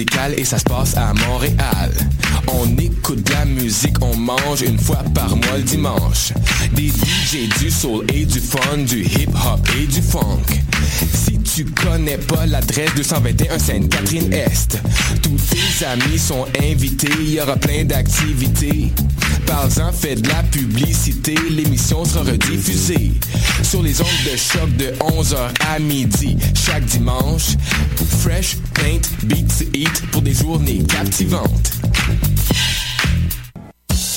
et ça se passe à Montréal. On écoute de la musique, on mange une fois par mois le dimanche. Des DJ, du soul et du fun, du hip-hop et du funk. Si tu connais pas l'adresse 221 Sainte-Catherine-Est, tous tes amis sont invités, il y aura plein d'activités. Parle-en, fais de la publicité, l'émission sera rediffusée sur les ondes de choc de 11h à midi chaque dimanche. Fresh, paint, beats, eat pour des journées captivantes.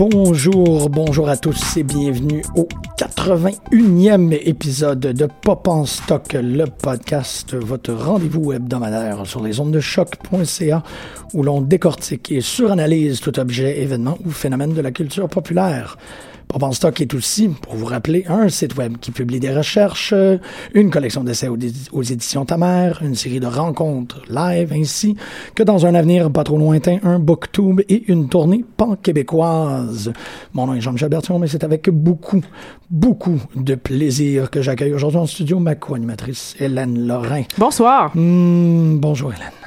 Bonjour, bonjour à tous et bienvenue au 81e épisode de Pop en Stock, le podcast, votre rendez-vous hebdomadaire sur les ondes de choc.ca où l'on décortique et suranalyse tout objet, événement ou phénomène de la culture populaire. Pop en Stock est aussi, pour vous rappeler, un site web qui publie des recherches, une collection d'essais aux, éditions Tamer, une série de rencontres live, ainsi que dans un avenir pas trop lointain, un booktube et une tournée pan-québécoise. Mon nom est Jean-Michel Bertion, mais c'est avec beaucoup, beaucoup de plaisir que j'accueille aujourd'hui en studio ma co-animatrice Hélène Lorrain. Bonsoir. Mmh, bonjour Hélène.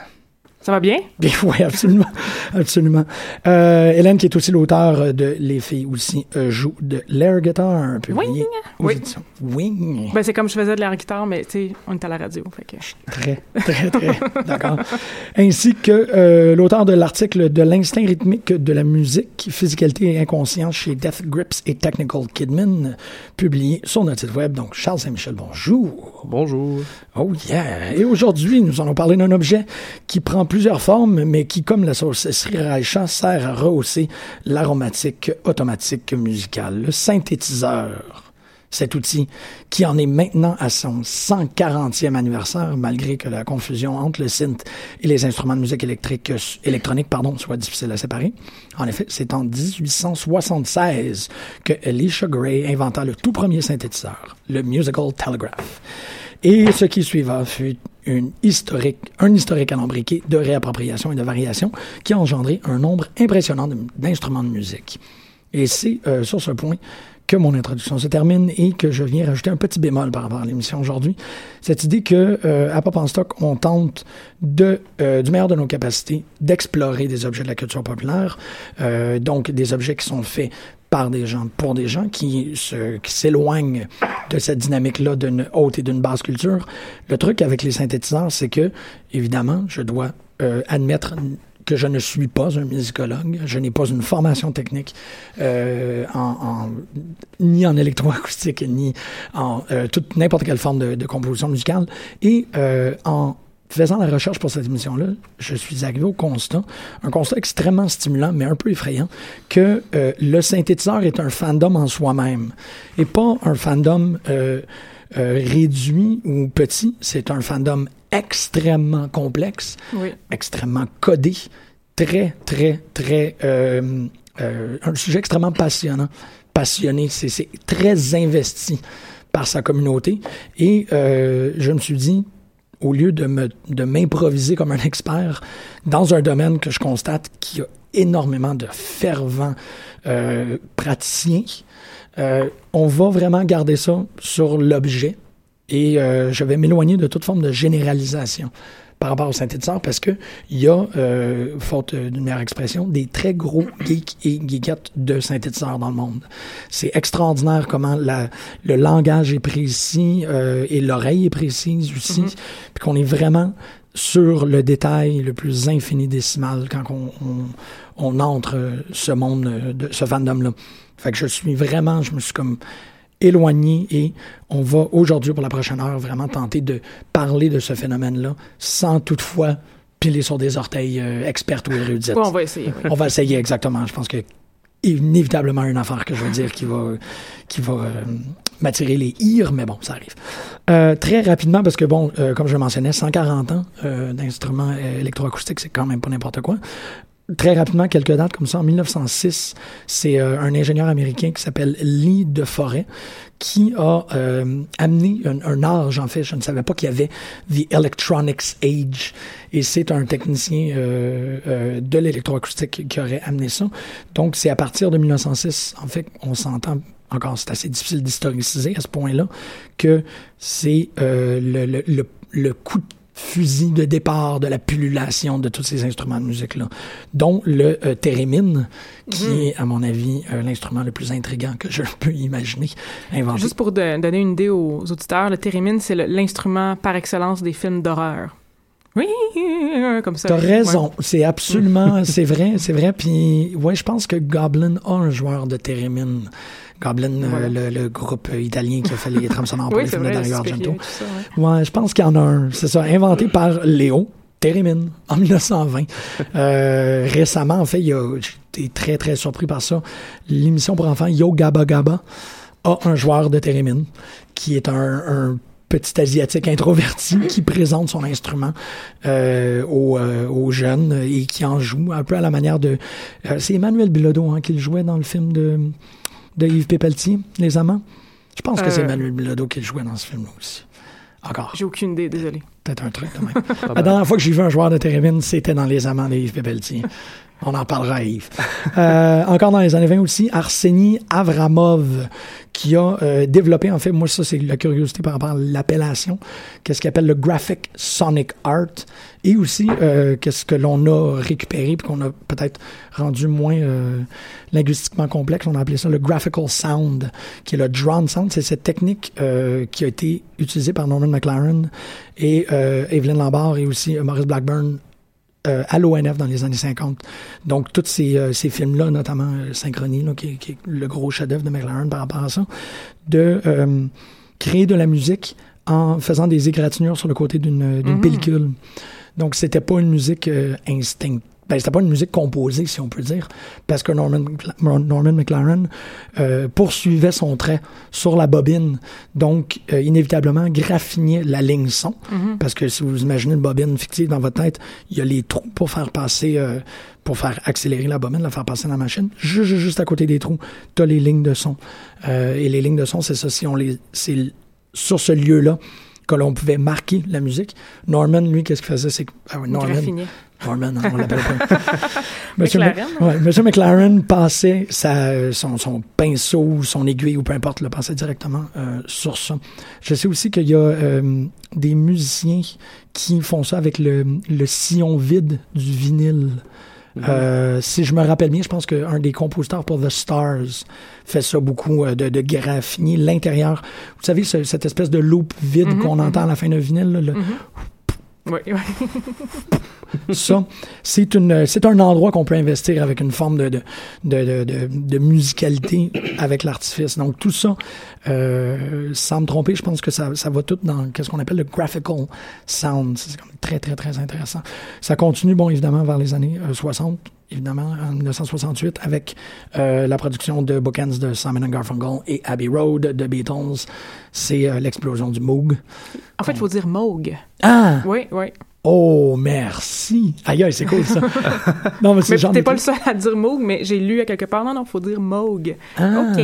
Ça va bien? Bien, oui, absolument. absolument. Euh, Hélène, qui est aussi l'auteur de Les filles aussi euh, jouent de l'air guitar, publié oui. Wing. Ben, c'est comme je faisais de l'air guitare, mais tu sais, on est à la radio. Fait que... Très, très, très. D'accord. Ainsi que euh, l'auteur de l'article de l'instinct rythmique de la musique, physicalité et inconscience chez Death Grips et Technical Kidman, publié sur notre site web. Donc, Charles Saint-Michel, bonjour. Bonjour. Oh yeah. Et aujourd'hui, nous allons parler d'un objet qui prend plusieurs formes, mais qui, comme la sauce Sri Raisha, sert à rehausser l'aromatique automatique musicale, le synthétiseur. Cet outil qui en est maintenant à son 140e anniversaire, malgré que la confusion entre le synth et les instruments de musique électrique, électronique pardon, soit difficile à séparer. En effet, c'est en 1876 que Alicia Gray inventa le tout premier synthétiseur, le Musical Telegraph. Et ce qui suiva fut une historique, un historique alambriqué de réappropriation et de variation qui a engendré un nombre impressionnant d'instruments de, musique. Et c'est euh, sur ce point que mon introduction se termine et que je viens rajouter un petit bémol par rapport à l'émission aujourd'hui. Cette idée que euh, à Pop en Stock, on tente euh, du meilleur de nos capacités d'explorer des objets de la culture populaire, donc des objets qui sont faits par des gens, pour des gens qui se, qui s'éloignent de cette dynamique-là d'une haute et d'une basse culture. Le truc avec les synthétiseurs, c'est que, évidemment, je dois euh, admettre que je ne suis pas un musicologue, je n'ai pas une formation technique euh, ni en électroacoustique ni en euh, toute n'importe quelle forme de, composition musicale et en faisant la recherche pour cette émission-là, je suis arrivé au constat, un constat extrêmement stimulant, mais un peu effrayant, que euh, le synthétiseur est un fandom en soi-même et pas un fandom euh, euh, réduit ou petit. C'est un fandom extrêmement complexe, Oui. extrêmement codé, très, très, très... un sujet extrêmement passionnant. Passionné, c'est c'est très investi par sa communauté. Et euh, je me suis dit, au lieu de m'improviser comme un expert dans un domaine que je constate qui a énormément de fervents euh, praticiens, euh, on va vraiment garder ça sur l'objet et euh, je vais m'éloigner de toute forme de généralisation par rapport au synthétiseur parce que il y a, euh, faute d'une meilleure expression, des très gros geeks et geekettes de synthétiseurs dans le monde. C'est extraordinaire comment la, le langage est précis euh, et l'oreille est précise aussi, Mhm. puis qu'on est vraiment sur le détail le plus infini-décimal quand on, on, on entre ce monde, euh, de ce fandom-là. Fait que je suis vraiment, je me suis comme éloigné et on va aujourd'hui pour la prochaine heure vraiment tenter de parler de ce phénomène-là sans toutefois piler sur des orteils euh, expertes ou érudites. On va essayer. oui. On va essayer exactement. Je pense que inévitablement une affaire que je vais dire qui va qui va euh, m'attirer les ires, mais bon, ça arrive. Euh, très rapidement, parce que bon, euh, comme je le mentionnais, 140 ans d'instruments électroacoustiques, c'est quand même pas n'importe quoi. Très rapidement, quelques dates comme ça. En 1906, c'est euh, un ingénieur américain qui s'appelle Lee de Forêt qui a euh, amené un, un âge, en fait. Je ne savais pas qu'il y avait The Electronics Age. Et c'est un technicien euh, euh, de l'électroacoustique qui aurait amené ça. Donc, c'est à partir de 1906, en fait, on s'entend encore, c'est assez difficile d'historiciser à ce point-là, que c'est euh, le, le, le, le coup de fusil de départ de la pullulation de tous ces instruments de musique-là, dont le euh, thérémine, qui Mhm. est, à mon avis, euh, l'instrument le plus intrigant que je peux imaginer inventer. Juste pour de- donner une idée aux auditeurs, le thérémine, c'est l'instrument par excellence des films d'horreur. Oui, comme ça. T'as Ouais. raison, c'est absolument, c'est vrai, c'est vrai. Puis, ouais, je pense que Goblin a un joueur de thérémine. Goblin, euh, le, le groupe euh, italien qui a fait les trames sonores pour Oui, les films de vrai, Dario Argento. tout ça, ouais. Ouais, je pense qu'il y en a un. C'est ça, inventé par Léo Thérémine en 1920. Euh, récemment, en fait, j'étais très, très surpris par ça. L'émission pour enfants Yo Gabba Gabba a un joueur de Thérémine qui est un, un petit asiatique introverti qui présente son instrument euh, aux, euh, aux jeunes et qui en joue un peu à la manière de... euh, c'est Emmanuel Bilodeau hein, qui le jouait dans le film de, de Yves Pépeltier, Les Amants. Je pense que c'est. Emmanuel Bilodeau qui le jouait dans ce film-là aussi. Encore J'ai aucune idée, désolé. peut-être un truc de même. La dernière fois que j'ai vu un joueur de Térémine, c'était dans les amants de Yves Pépeltier. On en parlera Yves. Euh, encore dans les années 20 aussi, Arseny Avramov, qui a euh, développé, en fait, moi ça c'est la curiosité par rapport à l'appellation, qu'est-ce qu'il appelle le Graphic Sonic Art, et aussi euh, qu'est-ce que l'on a récupéré puis qu'on a peut-être rendu moins linguistiquement complexe, on a appelé ça le Graphical Sound, qui est le Drawn Sound, c'est cette technique qui a été utilisée par Norman McLaren et Evelyn Lambert et aussi Maurice Blackburn euh, à l'ONF dans les années 50. Donc, tous ces, euh, ces films-là, notamment euh, Synchronie, là, qui, qui est le gros chef-d'œuvre de McLaren par rapport à ça, de euh, créer de la musique en faisant des égratignures sur le côté d'une d'une Mhm. pellicule. Donc, c'était pas une musique euh, instinct. Ben, c'était pas une musique composée, si on peut dire, parce que Norman, Norman McLaren euh, poursuivait son trait sur la bobine, donc euh, inévitablement graffinait la ligne son, Mhm. parce que si vous imaginez une bobine fictive dans votre tête, il y a les trous pour faire passer, euh, pour faire accélérer la bobine, la faire passer dans la machine. Juste, à côté des trous, t'as les lignes de son. Et les lignes de son, c'est ça, si on les, c'est sur ce lieu-là que l'on pouvait marquer la musique. Norman, lui, qu'est-ce qu'il faisait? C'est que, ah oui, Norman, Graffiné. Norman, hein, on l'appelle pas. Monsieur, McLaren, Mc- ouais, Monsieur McLaren passait sa, son, son pinceau ou son aiguille ou peu importe, le passait directement euh, sur ça. Je sais aussi qu'il y a euh, des musiciens qui font ça avec le, le sillon vide du vinyle. Euh, si je me rappelle bien, je pense qu'un des compositeurs pour The Stars fait ça beaucoup, euh, de, de graffiner l'intérieur. Vous savez, ce- cette espèce de loop vide Mhm, qu'on mhm. entend à la fin d'un vinyle, là, le-. Oui, ça, c'est une, c'est un endroit qu'on peut investir avec une forme de, de, de, de, musicalité avec l'artifice. Donc tout ça, euh, sans me tromper, je pense que ça, ça va tout dans qu'est-ce qu'on appelle le graphical sound. C'est très très très intéressant. Ça continue, bon évidemment vers les années euh, 60. Évidemment, en 1968, avec euh, la production de Bookends de Simon Garfunkel et Abbey Road de Beatles, c'est euh, l'explosion du Moog. En fait, il faut dire Moog. Ah! Oui, oui. Oh, merci! Aïe, aïe, c'est cool ça! non, mais c'est t'es pas le seul à dire Moog, mais j'ai lu à quelque part, non, non, faut dire Moog. Ah. OK.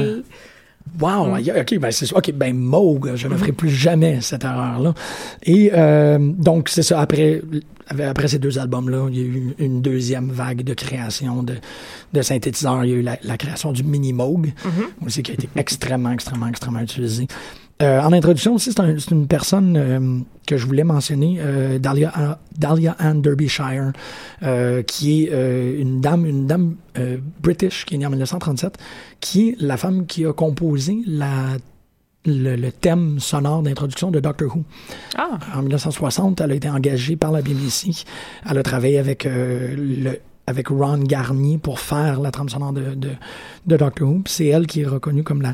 Wow, aïe, ok, ben c'est. Ok, ben Moog, je ne ferai plus jamais cette erreur-là. Et euh, donc c'est ça. Après, après ces deux albums-là, il y a eu une deuxième vague de création de, de synthétiseurs. Il y a eu la, la création du mini Moog, aussi qui a été extrêmement, extrêmement, extrêmement utilisé. Euh, en introduction aussi, c'est un- c'est une personne euh, que je voulais mentionner, euh, Dahlia, Dahlia Ann Derbyshire, euh, qui est euh, une dame, une dame euh, british qui est née en 1937, qui est la femme qui a composé la, le, le thème sonore d'introduction de Doctor Who. Ah, En 1960, elle a été engagée par la BBC. Elle a travaillé avec euh, le avec Ron Garnier pour faire la trame sonore de, de, de Doctor Who. C'est elle qui est reconnue comme la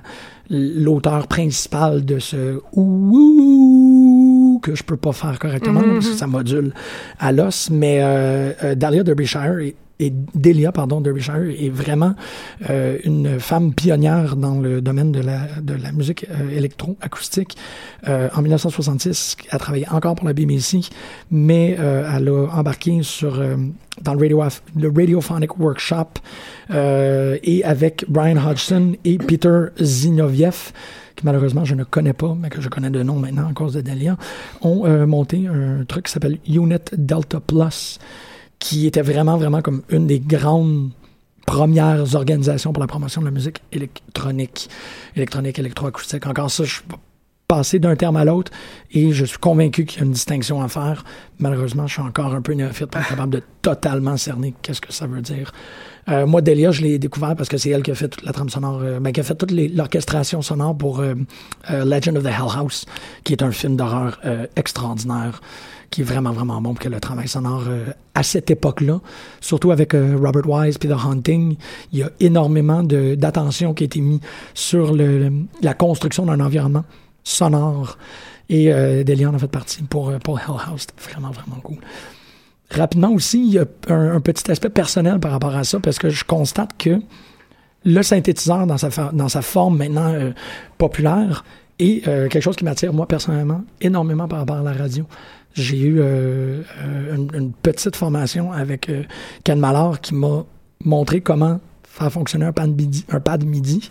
l'auteur principal de ce ouh que je peux pas faire correctement Mhm. parce que ça module à l'os. Mais euh, euh, Dahlia Derbyshire et, et Delia, pardon, Derbyshire est vraiment euh, une femme pionnière dans le domaine de la, musique euh, électroacoustique. Euh, en 1966, elle a travaillé encore pour la BBC, mais euh, elle a embarqué sur dans le, radio, le Radiophonic Workshop et avec Brian Hodgson et Peter Zinoviev qui malheureusement je ne connais pas, mais que je connais de nom maintenant à cause de Delia, ont monté un truc qui s'appelle Unit Delta Plus, qui était vraiment, vraiment comme une des grandes premières organisations pour la promotion de la musique électronique, électronique, électroacoustique. Encore ça, je suis passé d'un terme à l'autre et je suis convaincu qu'il y a une distinction à faire. Malheureusement, je suis encore un peu néophyte être capable de totalement cerner qu'est-ce que ça veut dire. Euh, moi, Delia, je l'ai découvert parce que c'est elle qui a fait toute la trame sonore, euh, ben, qui a fait toute l'orchestration sonore pour euh, euh, Legend of the Hell House, qui est un film d'horreur extraordinaire, qui est vraiment, vraiment bon, que le travail sonore euh, à cette époque-là, surtout avec euh, Robert Wise puis The Hunting, il y a énormément d'attention qui a été mis sur la construction d'un environnement sonore. Et euh, Delia en a fait partie pour, euh, pour Hell House. C'était vraiment, vraiment cool. Rapidement aussi, il y a un, petit aspect personnel par rapport à ça, parce que je constate que le synthétiseur dans sa, forme maintenant populaire est quelque chose qui m'attire, moi, personnellement, énormément par rapport à la radio. J'ai eu euh, euh, une, petite formation avec euh, Ken Mallard qui m'a montré comment faire fonctionner un un pad MIDI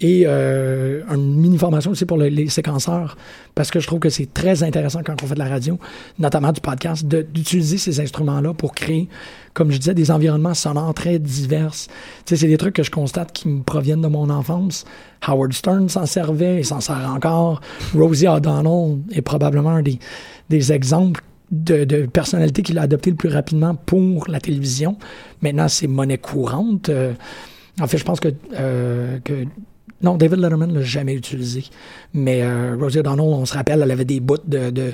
et euh, une mini-formation aussi pour le- les séquenceurs, parce que je trouve que c'est très intéressant quand on fait de la radio, notamment du podcast, d'utiliser ces instruments-là pour créer, comme je disais, des environnements sonores très divers. Tu sais, c'est des trucs que je constate qui me proviennent de mon enfance. Howard Stern s'en servait et s'en sert encore. Rosie O'Donnell est probablement un des, des exemples de, de personnalité qu'il a adopté le plus rapidement pour la télévision. Maintenant, c'est monnaie courante. Euh, en fait, je pense que, euh, que non, David Letterman l'a jamais utilisé. Mais euh, Rosie O'Donnell, on se rappelle, elle avait des bouts de, de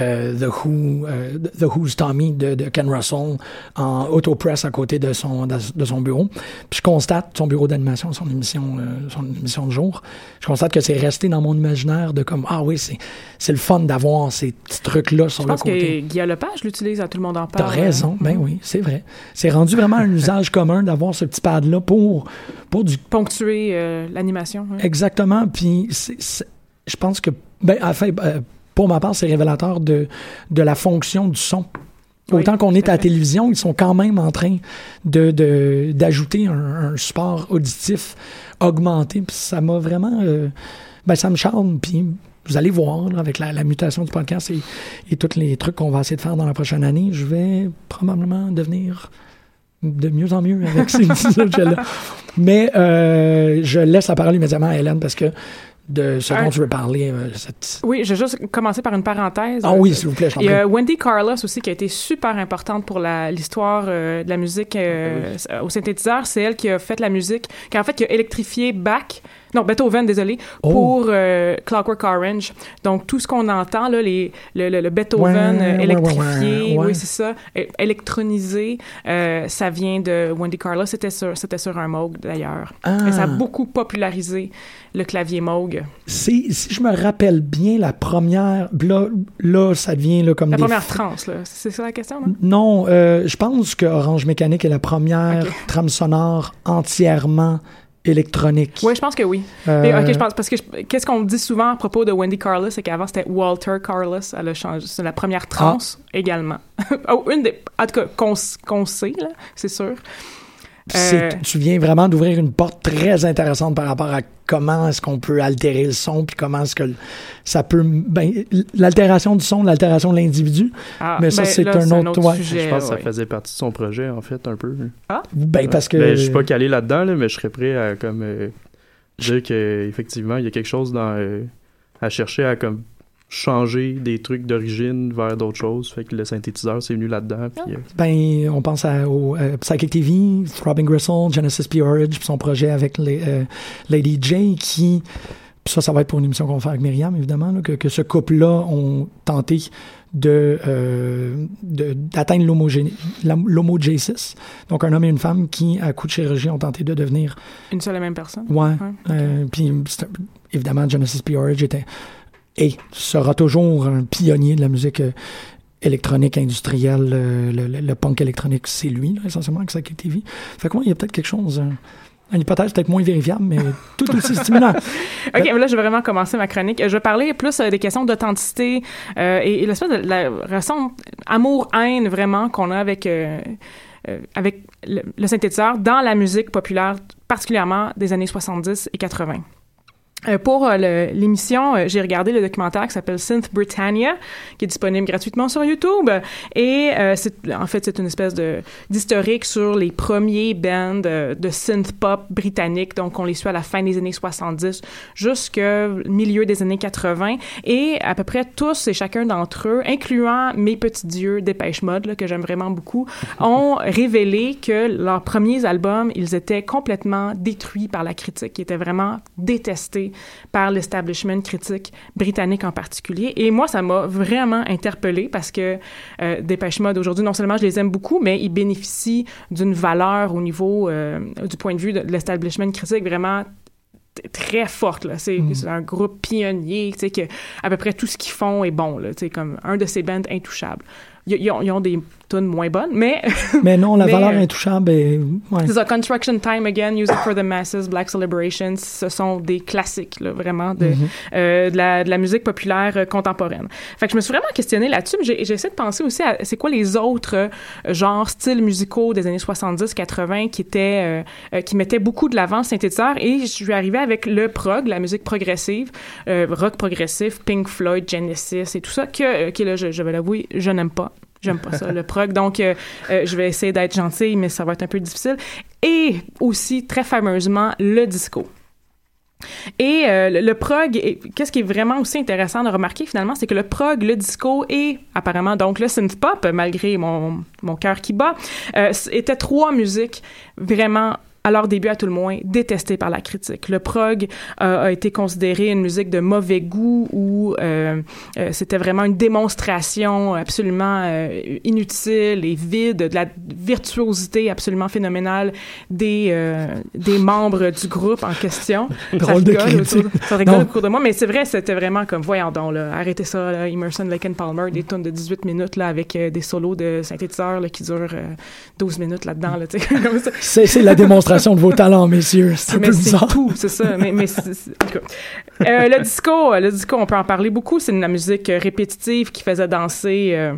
euh, The Who, euh, The Who's Tommy de, de Ken Russell en autopress à côté de son de, de son bureau. Puis je constate son bureau d'animation, son émission, euh, son émission de jour. Je constate que c'est resté dans mon imaginaire de comme ah oui c'est c'est le fun d'avoir ces petits trucs là sur je le pense côté. que Guillaume Lepage l'utilise, à tout le monde en T'as parle. raison, ben oui, c'est vrai. C'est rendu vraiment un usage commun d'avoir ce petit pad là pour pour du Ponctuer euh, hein? Exactement. Puis je pense que, ben, enfin, euh, pour ma part, c'est révélateur de, de la fonction du son. Oui, Autant qu'on est à la télévision, ils sont quand même en train de de- d'ajouter un, un support auditif augmenté. Puis ça m'a vraiment, euh, ben ça me charme. Puis vous allez voir là, avec la, la mutation du podcast et, et tous les trucs qu'on va essayer de faire dans la prochaine année, je vais probablement devenir de mieux en mieux avec ces objets-là. Mais euh, je laisse la parole immédiatement à Hélène parce que de ce dont tu veux parler, euh, cette... Oui, je vais juste commencer par une parenthèse. Ah oui, s'il vous plaît, je Il y a Wendy Carlos aussi qui a été super importante pour l'histoire euh, de la musique euh, au synthétiseur. C'est elle qui a fait la musique, qui a en fait qui a électrifié Bach, non Beethoven, désolé, Oh. pour euh, Clockwork Orange. Donc tout ce qu'on entend là, les, le, le- le Beethoven Ouais, euh, électrifié, ouais, ouais. oui c'est ça, électronisé, euh, ça vient de Wendy Carlos. C'était sur, c'était sur un Moog d'ailleurs. Ah. Et ça a beaucoup popularisé le clavier Moog. Si je me rappelle bien, la première... Là, là ça devient là, comme La des... première trance, là. C'est ça la question, non? Non, euh, je pense que Orange Mécanique est la première trame sonore entièrement électronique. Oui, je pense que oui. Euh, ok, je pense parce que qu'est-ce qu'on dit souvent à propos de Wendy Carlos, c'est qu'avant c'était Walter Carlos, elle a changé, c'est la première trance également. oh, une des, en tout cas qu'on sait là, c'est sûr. Euh, Tu viens vraiment d'ouvrir une porte très intéressante par rapport à comment est-ce qu'on peut altérer le son, puis comment est-ce que ça peut... Ben, l'altération du son, l'altération de l'individu, ah, mais ça, ben, c'est un autre- ouais. sujet. Je pense que ça ouais. faisait partie de son projet, en fait, un peu. ben, parce que... Ben, je suis pas calé là-dedans, là, mais je serais prêt à comme euh, dire que effectivement il y a quelque chose dans euh, elle cherchait à comme changer des trucs d'origine vers d'autres choses. Fait que le synthétiseur, c'est venu là-dedans. Puis, euh, Ben, on pense à, au euh, Psychic TV, Throbbing Gristle, Genesis puis son projet avec les, euh, Lady J, qui, puis ça, ça va être pour une émission qu'on va faire avec Myriam, évidemment, là, que, que ce couple-là ont tenté de euh, de- d'atteindre l'homogéné- la- l'homogésis. Donc, un homme et une femme qui, à coup de chirurgie, ont tenté de devenir Une seule et même personne? Ouais. Ouais, Euh, puis évidemment, Genesis Peerage était et sera toujours un pionnier de la musique euh, électronique industrielle, euh, le, le- le punk électronique, c'est lui, là, essentiellement, avec sa TV. Fait que ouais, il y a peut-être quelque chose, une hypothèse peut-être moins vérifiable, mais tout aussi stimulant. OK, mais là, je vais vraiment commencer ma chronique. Je vais parler plus euh, des questions d'authenticité euh, et, et l'espèce de la relation amour-haine vraiment qu'on a avec, euh, avec le, le synthétiseur dans la musique populaire, particulièrement des années 70 et 80. Euh, pour euh, l'émission, euh, j'ai regardé le documentaire qui s'appelle Synth Britannia, qui est disponible gratuitement sur YouTube. Et euh, c'est, en fait, c'est une espèce de d'historique sur les premiers bands de synth pop britanniques. Donc, on les suit à la fin des années 70 jusqu'au milieu des années 80. Et à peu près tous et chacun d'entre eux, incluant mes petits dieux Dépêche Mode, là, que j'aime vraiment beaucoup, ont révélé que leurs premiers albums, ils étaient complètement détruits par la critique, qui étaient vraiment détestés par l'establishment critique britannique en particulier. Et moi, ça m'a vraiment interpellée parce que euh, Dépêche Mode, aujourd'hui, non seulement je les aime beaucoup, mais ils bénéficient d'une valeur au niveau, euh, du point de vue de l'establishment critique vraiment très forte là. C'est c'est un groupe pionnier tu sais que à peu près tout ce qu'ils font est bon là tu sais comme un de ces bands intouchables. Ils, ils ont, ils ont des tunes moins bonnes mais mais non, la Mais, valeur intouchable est, ouais. c'est ça, Construction Time Again, Music for the Masses, Black Celebrations, ce sont des classiques, là, vraiment, de, euh, de, la, de la musique populaire euh, contemporaine. Fait que je me suis vraiment questionnée là-dessus, mais j'ai essayé de penser aussi à c'est quoi les autres euh, genres, styles musicaux des années 70-80 qui étaient, qui mettaient beaucoup de l'avant synthétiseur, et je suis arrivée avec le prog, la musique progressive, rock progressif, Pink Floyd, Genesis et tout ça, que, que là, je, je vais l'avouer, je n'aime pas. J'aime pas ça, le prog. Donc, euh, euh, je vais essayer d'être gentille, mais ça va être un peu difficile. Et aussi, très fameusement, le disco. Et euh, le, prog, qu'est-ce qui est vraiment aussi intéressant de remarquer finalement, c'est que le prog, le disco et apparemment donc le synth pop, malgré mon, mon cœur qui bat, euh, étaient trois musiques vraiment à leur début à tout le moins, détestées par la critique. Le prog euh, a été considéré une musique de mauvais goût ou euh, euh, c'était vraiment une démonstration absolument euh, inutile et vide de la virtuosité absolument phénoménale des euh, des membres du groupe en question. Ça rigole autour, ça rigole Non. autour de moi, mais c'est vrai, c'était vraiment comme voyons donc là, arrêtez ça, là, Emerson, Lake and Palmer, des tonnes de 18 minutes là avec euh, des solos de synthétiseurs là, qui durent euh, 12 minutes là-dedans là, c'est la démonstration de vos talents, messieurs. C'est un Mais peu c'est tout, c'est ça. Mais, c'est- c'est-. Euh, le disco, le disco, on peut en parler beaucoup. C'est de la musique euh, répétitive qui faisait danser. euh,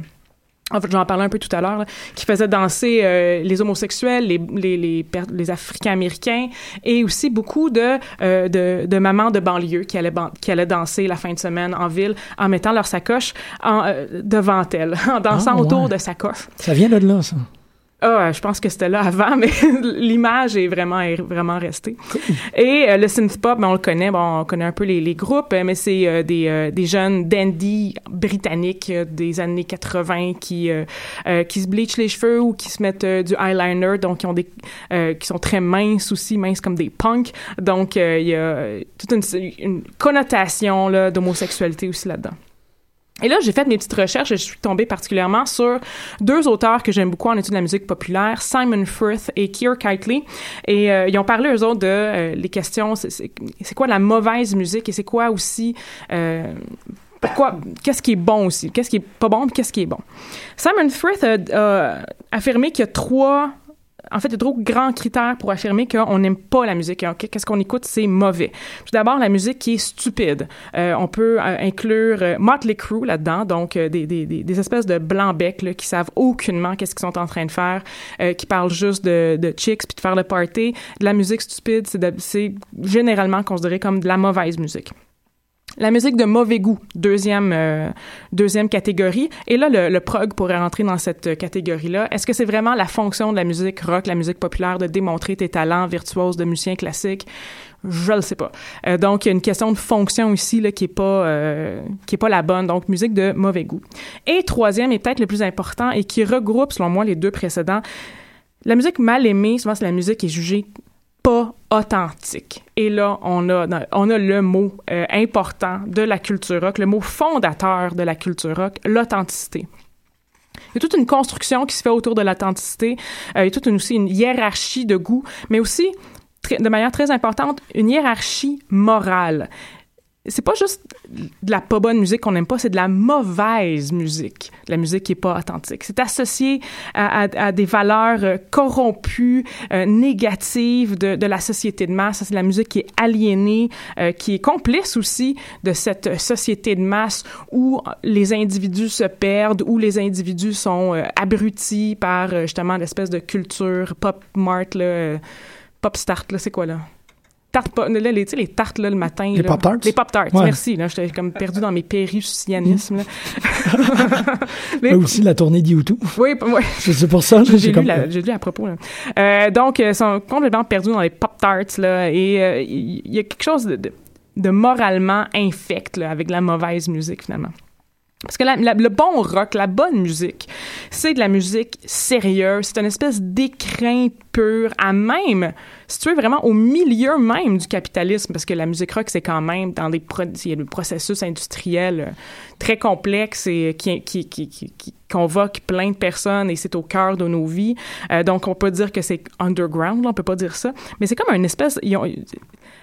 en fait, j'en parlais un peu tout à l'heure, là, qui faisait danser euh, les homosexuels, les, les, les, Africains-Américains et aussi beaucoup de, euh, de, de mamans de banlieue qui allaient, ban- qui allaient danser la fin de semaine en ville en mettant leur sacoche en, euh, devant elles, en dansant Ah, ouais. autour de sacoches. Ça vient de là, ça. Ah, je pense que c'était là avant, mais l'image est vraiment, est vraiment restée. Et euh, le synth pop, ben, on le connaît, bon, on connaît un peu les, les groupes, euh, mais c'est euh, des, euh, des jeunes dandy britanniques des années 80 qui qui se bleachent les cheveux ou qui se mettent du eyeliner, donc qui ont des qui sont très minces aussi, minces comme des punks. Donc il y a toute une, une connotation là d'homosexualité aussi là-dedans. Et là, j'ai fait mes petites recherches et je suis tombée particulièrement sur deux auteurs que j'aime beaucoup en études de la musique populaire, Simon Firth et Keir Knightley. Et euh, ils ont parlé, eux autres, de euh, les questions, c'est- quoi la mauvaise musique et c'est quoi aussi... Euh, pourquoi, qu'est-ce qui est bon aussi, qu'est-ce qui est pas bon, qu'est-ce qui est bon. Simon Firth a, a affirmé qu'il y a trois en fait, il y a trop grands critères pour affirmer qu'on n'aime pas la musique. hein. Qu'est-ce qu'on écoute, c'est mauvais. Tout d'abord, la musique qui est stupide. Euh, on peut euh, inclure euh, Motley Crue là-dedans, donc euh, des, espèces de blancs-becs qui savent aucunement qu'est-ce qu'ils sont en train de faire, qui parlent juste de, chicks puis de faire le party. De la musique stupide, c'est de- c'est généralement considéré comme de la mauvaise musique. La musique de mauvais goût, deuxième, euh, deuxième catégorie. Et là, le, prog pourrait rentrer dans cette catégorie-là. Est-ce que c'est vraiment la fonction de la musique rock, la musique populaire, de démontrer tes talents virtuoses de musicien classique? Je le sais pas. Euh, donc, il y a une question de fonction ici là, qui est pas euh, pas la bonne. Donc, musique de mauvais goût. Et troisième, et peut-être le plus important, et qui regroupe, selon moi, les deux précédents, la musique mal aimée, souvent, c'est la musique qui est jugée pas authentique. Et là, on a, on a le mot euh, important de la culture rock, le mot fondateur de la culture rock, l'authenticité. Il y a toute une construction qui se fait autour de l'authenticité. Euh, il y a toute une, aussi une hiérarchie de goût, mais aussi, de manière très importante, une hiérarchie morale c'est pas juste de la pas bonne musique qu'on n'aime pas, c'est de la mauvaise musique, la musique qui est pas authentique. C'est associé à, des valeurs euh, corrompues, euh, négatives de, la société de masse. C'est la musique qui est aliénée, euh, qui est complice aussi de cette société de masse où les individus se perdent, où les individus sont abrutis par justement l'espèce de culture pop mart, pop start, c'est quoi là? Tartes, là, les, les tartes là, le matin. Les Pop-Tarts? Les Pop-Tarts, ouais. merci. Là, j'étais comme perdu dans mes pérussianismes. mais aussi la tournée d'U2. Oui, oui. C'est pour ça. J'ai lu, lu, à propos. Là. Euh, donc, ils sont complètement perdus dans les Pop-Tarts. Là, et il euh, y a quelque chose de, de, de moralement infect là, avec la mauvaise musique, finalement. Parce que le bon rock, la bonne musique, c'est de la musique sérieuse. C'est une espèce d'écrin pur à même situé vraiment au milieu même du capitalisme, parce que la musique rock, c'est quand même dans des, processus industriels euh, très complexes et qui, qui, qui, convoquent plein de personnes et c'est au cœur de nos vies. Euh, donc, on peut dire que c'est underground, là, on peut pas dire ça, mais c'est comme une espèce...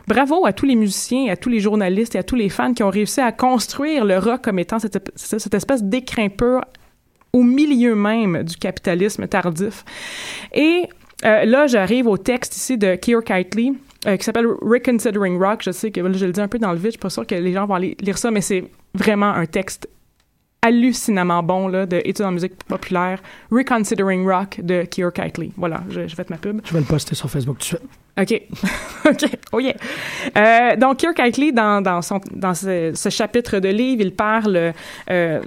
bravo à tous les musiciens, à tous les journalistes et à tous les fans qui ont réussi à construire le rock comme étant cette, cette espèce d'écrin au milieu même du capitalisme tardif. Et euh, là, j'arrive au texte ici de Keir Knightley. Euh, qui s'appelle Reconsidering Rock. Je sais que je le dis un peu dans le vide, je suis pas sûre que les gens vont lire ça, mais c'est vraiment un texte hallucinamment bon là, de études en musique populaire. Reconsidering Rock de Keir Knightley. Voilà, j'ai fait ma pub. Je vais le poster sur Facebook tout de suite. OK. OK. Oh yeah. Euh, donc, Keir Knightley, dans, dans, son, dans ce, ce, chapitre de livre, il parle euh,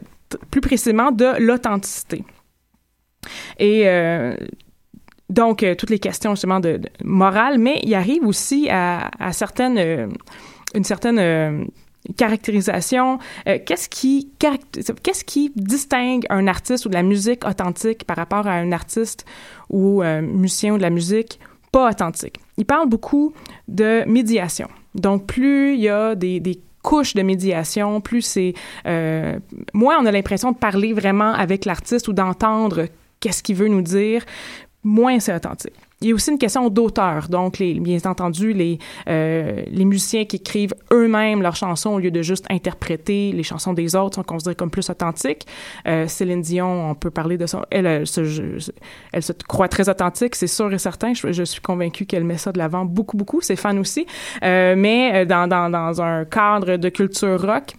plus précisément de l'authenticité. Et euh, donc, toutes les questions justement de, de, morale, mais il arrive aussi à, à certaines, une certaine euh, caractérisation. qu'est-ce qui qu'est-ce qui distingue un artiste ou de la musique authentique par rapport à un artiste ou un musicien ou de la musique pas authentique? Il parle beaucoup de médiation. Donc, plus il y a des, des couches de médiation, plus c'est euh, moins on a l'impression de parler vraiment avec l'artiste ou d'entendre qu'est-ce qu'il veut nous dire, moins c'est authentique. Il y a aussi une question d'auteur. Donc, bien entendu, les, euh, les musiciens qui écrivent eux-mêmes leurs chansons au lieu de juste interpréter les chansons des autres sont considérés comme plus authentiques. Euh, Céline Dion, on peut parler de ça. Elle, se, croit très authentique, c'est sûr et certain. Je, je suis convaincue qu'elle met ça de l'avant beaucoup, beaucoup. Ses fans aussi. Euh, mais dans, dans, dans un cadre de culture rock,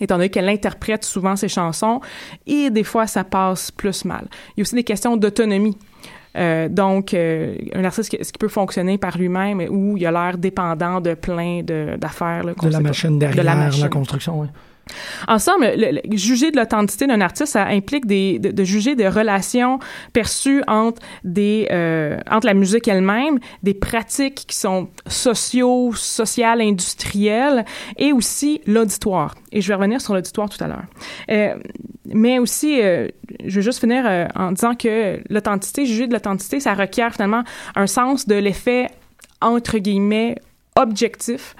étant donné qu'elle interprète souvent ses chansons, et des fois, ça passe plus mal. Il y a aussi des questions d'autonomie. Euh, donc, euh, un artiste, est-ce qui peut fonctionner par lui-même ou il a l'air dépendant de plein d'affaires? De, la machine derrière, de la, machine. la construction, oui. En somme, juger de l'authenticité d'un artiste, ça implique de, juger des relations perçues euh, entre la musique elle-même, des pratiques qui sont sociaux, sociales, industrielles, et aussi l'auditoire. Et je vais revenir sur l'auditoire tout à l'heure. Euh, mais aussi, euh, je veux juste finir en disant que l'authenticité, juger de l'authenticité, ça requiert finalement un sens de l'effet entre guillemets objectif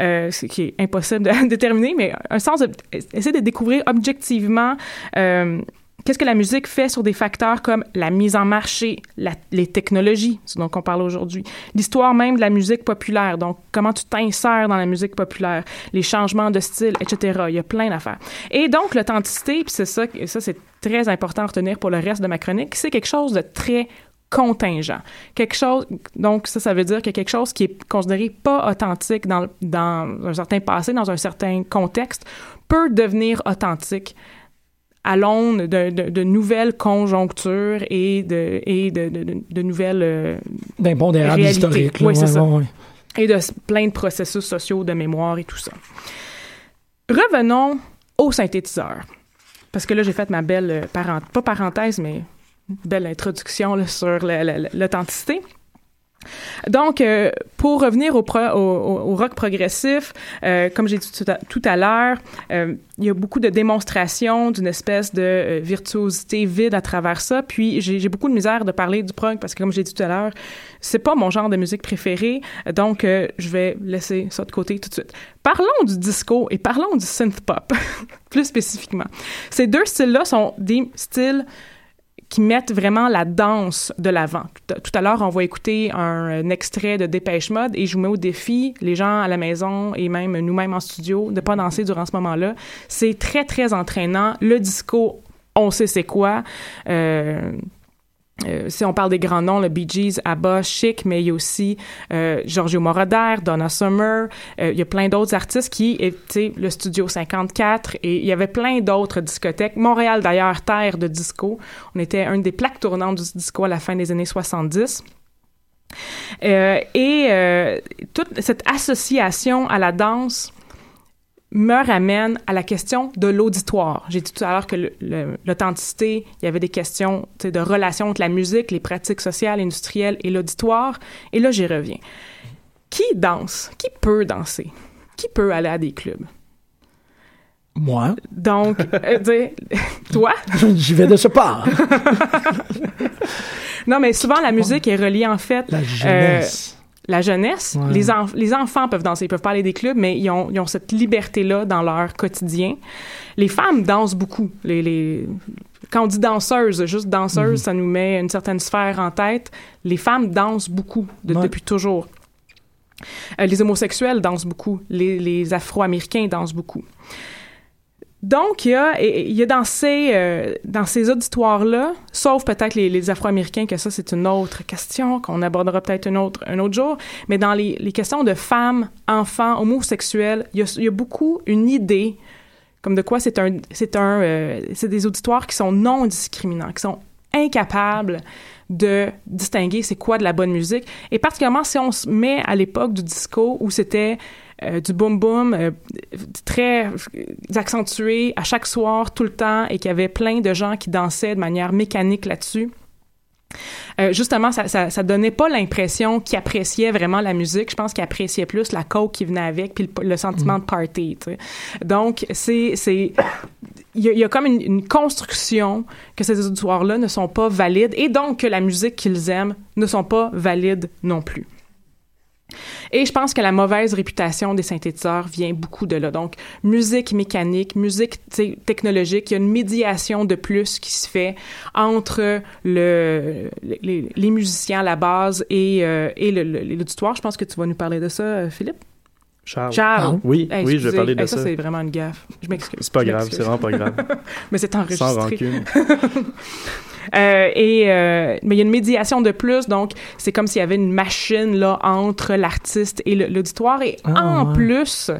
euh, ce qui est impossible de déterminer, mais un sens essayer de découvrir objectivement euh, qu'est-ce que la musique fait sur des facteurs comme la mise en marché, les technologies, ce dont on parle aujourd'hui, l'histoire même de la musique populaire, donc comment tu t'insères dans la musique populaire, les changements de style, etc. Il y a plein d'affaires. Et donc, l'authenticité, puis c'est ça, ça c'est très important à retenir pour le reste de ma chronique, c'est quelque chose de très contingent. Quelque chose, donc ça, ça veut dire que quelque chose qui est considéré pas authentique dans, dans un certain passé, dans un certain contexte, peut devenir authentique à l'aune de, de, de, nouvelles conjonctures et de, et de, de, de nouvelles euh, D'impondérables historiques. Oui, c'est ouais, ça. Ouais, et de plein de processus sociaux de mémoire et tout ça. Revenons au synthétiseur. Parce que là, j'ai fait ma belle, euh, parent- pas parenthèse, mais belle introduction sur la- la- la- l'authenticité. Donc, euh, pour revenir au, rock progressif, euh, comme j'ai dit tout à, l'heure, euh, il y a beaucoup de démonstrations d'une espèce de virtuosité vide à travers ça. Puis, j'ai beaucoup de misère de parler du prog parce que, comme j'ai dit tout à l'heure, c'est pas mon genre de musique préféré. Donc, je vais laisser ça de côté tout de suite. Parlons du disco et parlons du synth pop, plus spécifiquement. Ces deux styles-là sont des styles qui mettent vraiment la danse de l'avant. Tout, à- l'heure, on va écouter un, un extrait de Dépêche Mode et je vous mets au défi, les gens à la maison et même nous-mêmes en studio, de pas danser durant ce moment-là. C'est très, très entraînant. Le disco, on sait c'est quoi. Euh, euh, si on parle des grands noms, le Bee Gees, ABBA, Chic, mais il y a aussi euh, Giorgio Moroder, Donna Summer, euh, il y a plein d'autres artistes qui, sais, le Studio 54, et il y avait plein d'autres discothèques. Montréal, d'ailleurs, terre de disco. On était une des plaques tournantes du disco à la fin des années 70. Euh, et euh, toute cette association à la danse me ramène à la question de l'auditoire. J'ai dit tout à l'heure que l'authenticité, il y avait des questions de relation entre la musique, les pratiques sociales, industrielles et l'auditoire. Et là, j'y reviens. Qui danse? Qui peut danser? Qui peut aller à des clubs? Moi, Donc, euh, toi? j'y vais de ce pas. Non, mais souvent, la musique est reliée, en fait, La jeunesse. La jeunesse. Ouais. Les, enf- les enfants peuvent danser, ils peuvent pas aller des clubs, mais ils ont, ils ont cette liberté-là dans leur quotidien. Les femmes dansent beaucoup. Les, les... Quand on dit danseuse, juste danseuse, Mhm. ça nous met une certaine sphère en tête. Les femmes dansent beaucoup de- Ouais. depuis toujours. Euh, les homosexuels dansent beaucoup. Les, les Afro-Américains dansent beaucoup. Donc, il y a, dans ces, euh, auditoires-là, sauf peut-être les, Afro-Américains, que ça, c'est une autre question qu'on abordera peut-être un autre, jour, mais dans les, questions de femmes, enfants, homosexuels, il y a, beaucoup une idée comme de quoi c'est un, c'est un, euh, c'est des auditoires qui sont non discriminants, qui sont incapables de distinguer c'est quoi de la bonne musique. Et particulièrement si on se met à l'époque du disco où c'était euh, du boom boom euh, très accentué à chaque soir, tout le temps, et qu'il y avait plein de gens qui dansaient de manière mécanique là-dessus. Euh, justement, ça, ça, ça donnait pas l'impression qu'ils appréciaient vraiment la musique. Je pense qu'ils appréciaient plus la coke qui venait avec, puis le, le sentiment de party. tu sais. Donc, c'est, c'est, il y, a, il y a comme une, une construction que ces auditoires-là ne sont pas valides, et donc que la musique qu'ils aiment ne sont pas valides non plus. Et je pense que la mauvaise réputation des synthétiseurs vient beaucoup de là. Donc, musique mécanique, musique technologique, il y a une médiation de plus qui se fait entre le, les, les musiciens à la base et, euh, et l'auditoire. Je pense que tu vas nous parler de ça, euh, Philippe. Charles. Charles. Ah, Oui, Hey, oui, je vais parler de Hey, ça. ça. c'est vraiment une gaffe. Je m'excuse. C'est pas grave, c'est vraiment pas grave. Mais c'est enregistré. Sans rancune. Euh, et euh, mais il y a une médiation de plus, donc c'est comme s'il y avait une machine là entre l'artiste et l'auditoire. Et Ah, en ouais. plus,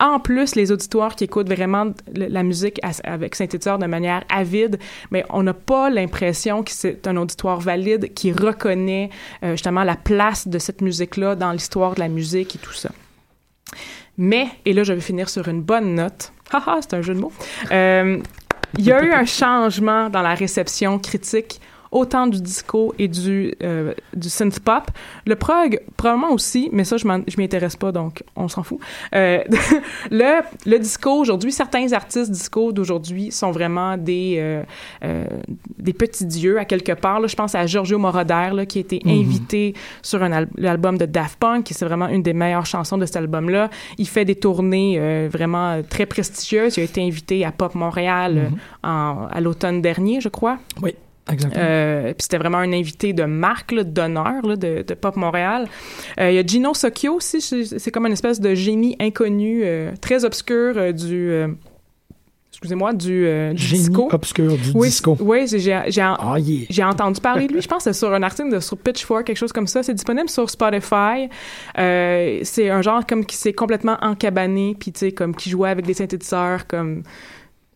en plus, les auditoires qui écoutent vraiment la musique avec synthétiseur de manière avide, mais on n'a pas l'impression que c'est un auditoire valide qui reconnaît euh, justement la place de cette musique-là dans l'histoire de la musique et tout ça. Mais, et là je vais finir sur une bonne note, haha, c'est un jeu de mots, Euh, il y a eu un changement dans la réception critique autant du disco et du, euh, du synth pop. Le prog, probablement aussi, mais ça, je m'y intéresse pas, donc on s'en fout. Euh, le, le disco, aujourd'hui, certains artistes disco d'aujourd'hui sont vraiment des, euh, euh, des petits dieux, à quelque part. Là, je pense à Giorgio Moroder, là, qui a été invité sur l'album de Daft Punk, qui c'est vraiment une des meilleures chansons de cet album-là. Il fait des tournées vraiment très prestigieuses. Il a été invité à Pop Montréal en- à l'automne dernier, je crois. Oui, exactement. Euh, puis c'était vraiment un invité de marque, d'honneur de, de Pop Montréal. Euh, Il y a Gino Socchio aussi, c'est comme une espèce de génie inconnu, euh, très obscur du... excusez-moi, du, euh, du disco. obscur du oui, disco. Oui, j'ai- Ah, yeah. j'ai entendu parler de lui. Je pense que c'est sur un article de, sur Pitchfork, quelque chose comme ça. C'est disponible sur Spotify. Euh, c'est un genre comme qui s'est complètement encabané, puis tu sais, comme qui jouait avec des synthétiseurs, comme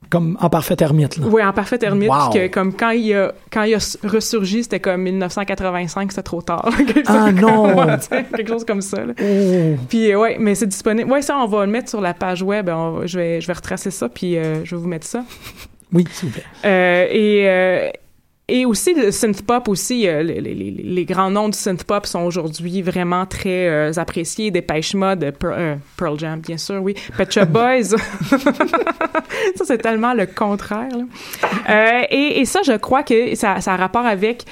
Comme en parfait ermite, là. Oui, en parfait ermite. Wow. que comme quand il a, quand il a ressurgi, c'était comme 1985, c'était trop tard. Ah, non! comme- quelque chose comme ça. là. Oh. Puis euh, ouais, mais c'est disponible. Ouais, ça, on va le mettre sur la page web. On je vais, je vais retracer ça, puis euh, je vais vous mettre ça. Oui, s'il vous plaît. Euh, et euh, et aussi le synth pop aussi euh, les, les, les- les grands noms du synth pop sont aujourd'hui vraiment très euh, appréciés. Dépêche Mode Pearl, euh, Pearl Jam bien sûr oui. Pet Shop Boys. Ça c'est tellement le contraire là. Euh, et, et ça je crois que ça, ça a rapport avec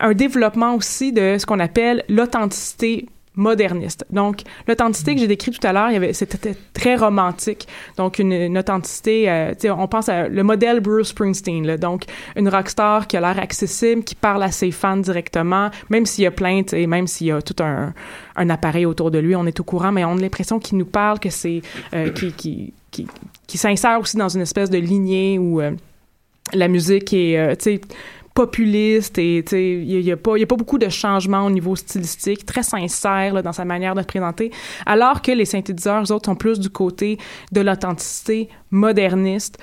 un développement aussi de ce qu'on appelle l'authenticité moderniste. Donc, l'authenticité que j'ai décrite tout à l'heure, c'était très romantique. Donc, une, une authenticité, euh, on pense à le modèle Bruce Springsteen, là. Donc, une rockstar qui a l'air accessible, qui parle à ses fans directement, même s'il y a tu sais, même s'il y a tout un, appareil autour de lui, on est au courant, mais on a l'impression qu'il nous parle, que c'est, euh, qui, s'insère aussi dans une espèce de lignée où euh, la musique est, euh, tu populiste et tu sais il y, a pas il y a pas beaucoup de changements au niveau stylistique très sincère là, dans sa manière de se présenter alors que les synthétiseurs eux autres sont plus du côté de l'authenticité moderniste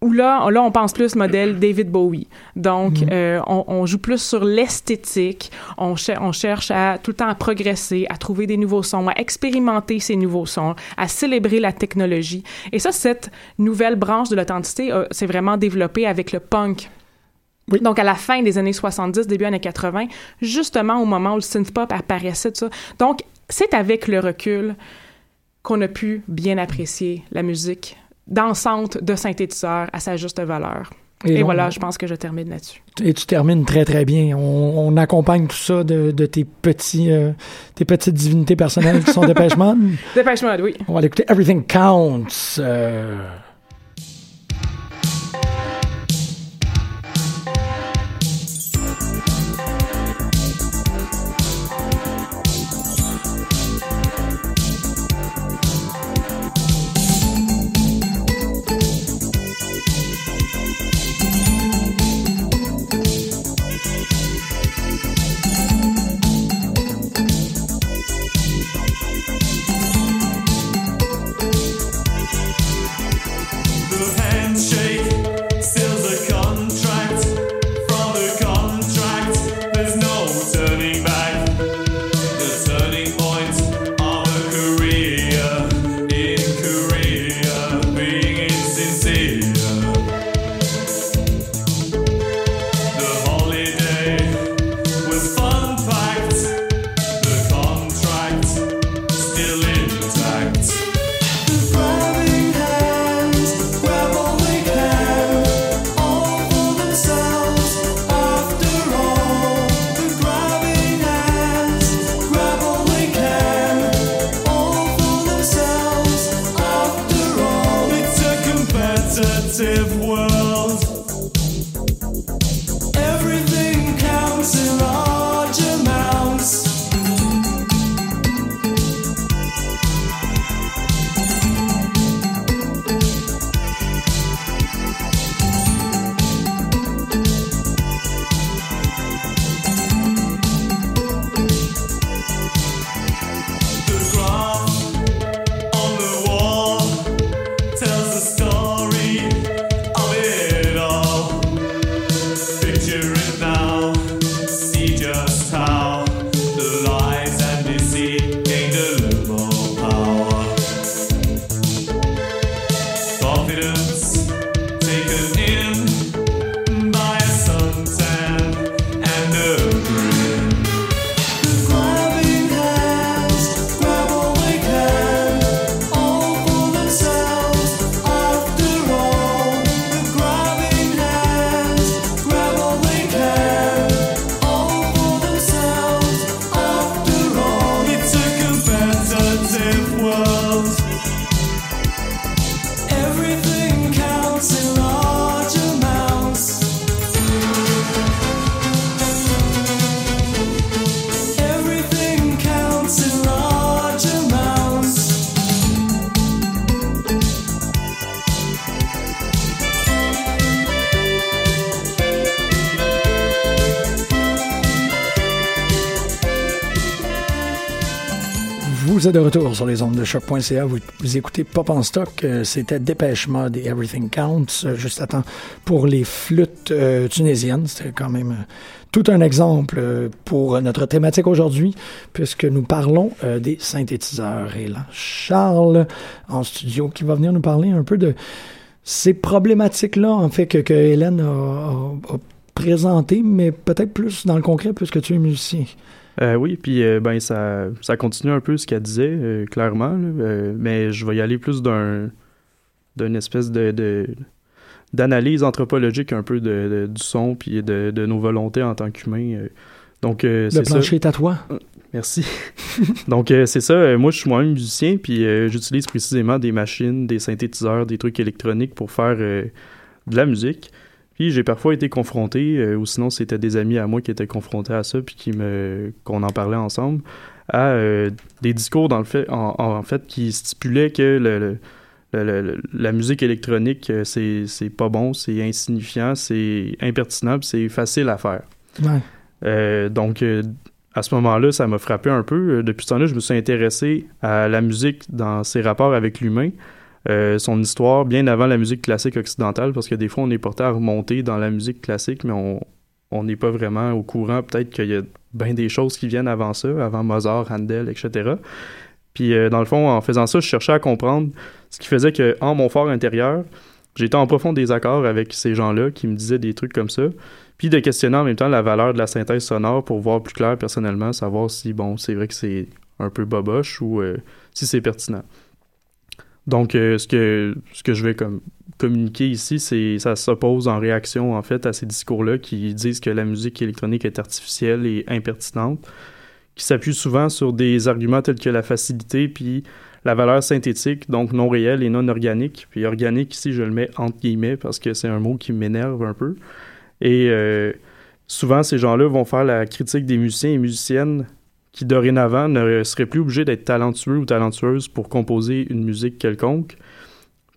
où là, là, on pense plus modèle David Bowie. Donc, euh, on, on joue plus sur l'esthétique. On, cher- on cherche à tout le temps à progresser, à trouver des nouveaux sons, à expérimenter ces nouveaux sons, à célébrer la technologie. Et ça, cette nouvelle branche de l'authenticité euh, s'est vraiment développée avec le punk. Oui. Donc, à la fin des années 70, début années 80, justement au moment où le synth-pop apparaissait, tout ça. Donc, c'est avec le recul qu'on a pu bien apprécier la musique dansante de synthétiseur à sa juste valeur. Et, on- voilà, je pense que je termine là-dessus. Et tu termines très très bien. On, on accompagne tout ça de, de tes petits, euh, tes petites divinités personnelles qui sont Dépêche Mode? Dépêche Mode, oui. On va l'écouter. Everything Counts. Euh, Vous êtes de retour sur les ondes de choc.ca. Vous, écoutez Pop en stock. Euh, C'était Dépêche Mode et Everything Counts. euh, juste à temps pour les flûtes euh, tunisiennes. C'était quand même tout un exemple pour notre thématique aujourd'hui, puisque nous parlons des synthétiseurs. Et là, Charles, en studio, qui va venir nous parler un peu de ces problématiques-là, en fait, que, que Hélène a, a- a présentées, mais peut-être plus dans le concret, puisque tu es musicien. Euh, oui, puis euh, ben ça, ça continue un peu ce qu'elle disait, euh, clairement, là, mais je vais y aller plus d'un d'une espèce de, de- d'analyse anthropologique un peu de, de- du son puis de, de nos volontés en tant qu'humains. Donc Le c'est ça. plancher est à toi. Merci. Donc, c'est ça. moi, je suis moi-même musicien, puis j'utilise précisément des machines, des synthétiseurs, des trucs électroniques pour faire de la musique. Puis j'ai parfois été confronté, euh, ou sinon c'était des amis à moi qui étaient confrontés à ça, puis qui me qu'on en parlait ensemble, à euh, des discours dans le fait, en, en fait, qui stipulaient que le, le- la musique électronique, euh, c'est c'est pas bon, c'est insignifiant, c'est impertinent, c'est facile à faire. Ouais. Euh, donc, euh, à ce moment-là, ça m'a frappé un peu. Depuis ce temps-là, je me suis intéressé à la musique dans ses rapports avec l'humain, euh, son histoire, bien avant la musique classique occidentale, parce que des fois, on est porté à remonter dans la musique classique, mais on n'est pas vraiment au courant. Peut-être qu'il y a bien des choses qui viennent avant ça, avant Mozart, Handel, etc. Puis, euh, dans le fond, en faisant ça, je cherchais à comprendre ce qui faisait que, en mon fort intérieur, j'étais en profond désaccord avec ces gens-là qui me disaient des trucs comme ça puis de questionner en même temps la valeur de la synthèse sonore pour voir plus clair personnellement, savoir si, bon, c'est vrai que c'est un peu boboche ou euh, si c'est pertinent. Donc, euh, ce, que, ce que je vais comme communiquer ici, c'est ça s'oppose en réaction, en fait, à ces discours-là qui disent que la musique électronique est artificielle et impertinente, qui s'appuient souvent sur des arguments tels que la facilité, puis la valeur synthétique, donc non réelle et non organique. Puis organique, ici, je le mets entre guillemets parce que c'est un mot qui m'énerve un peu. Et euh, souvent, ces gens-là vont faire la critique des musiciens et musiciennes qui, dorénavant, ne seraient plus obligés d'être talentueux ou talentueuses pour composer une musique quelconque.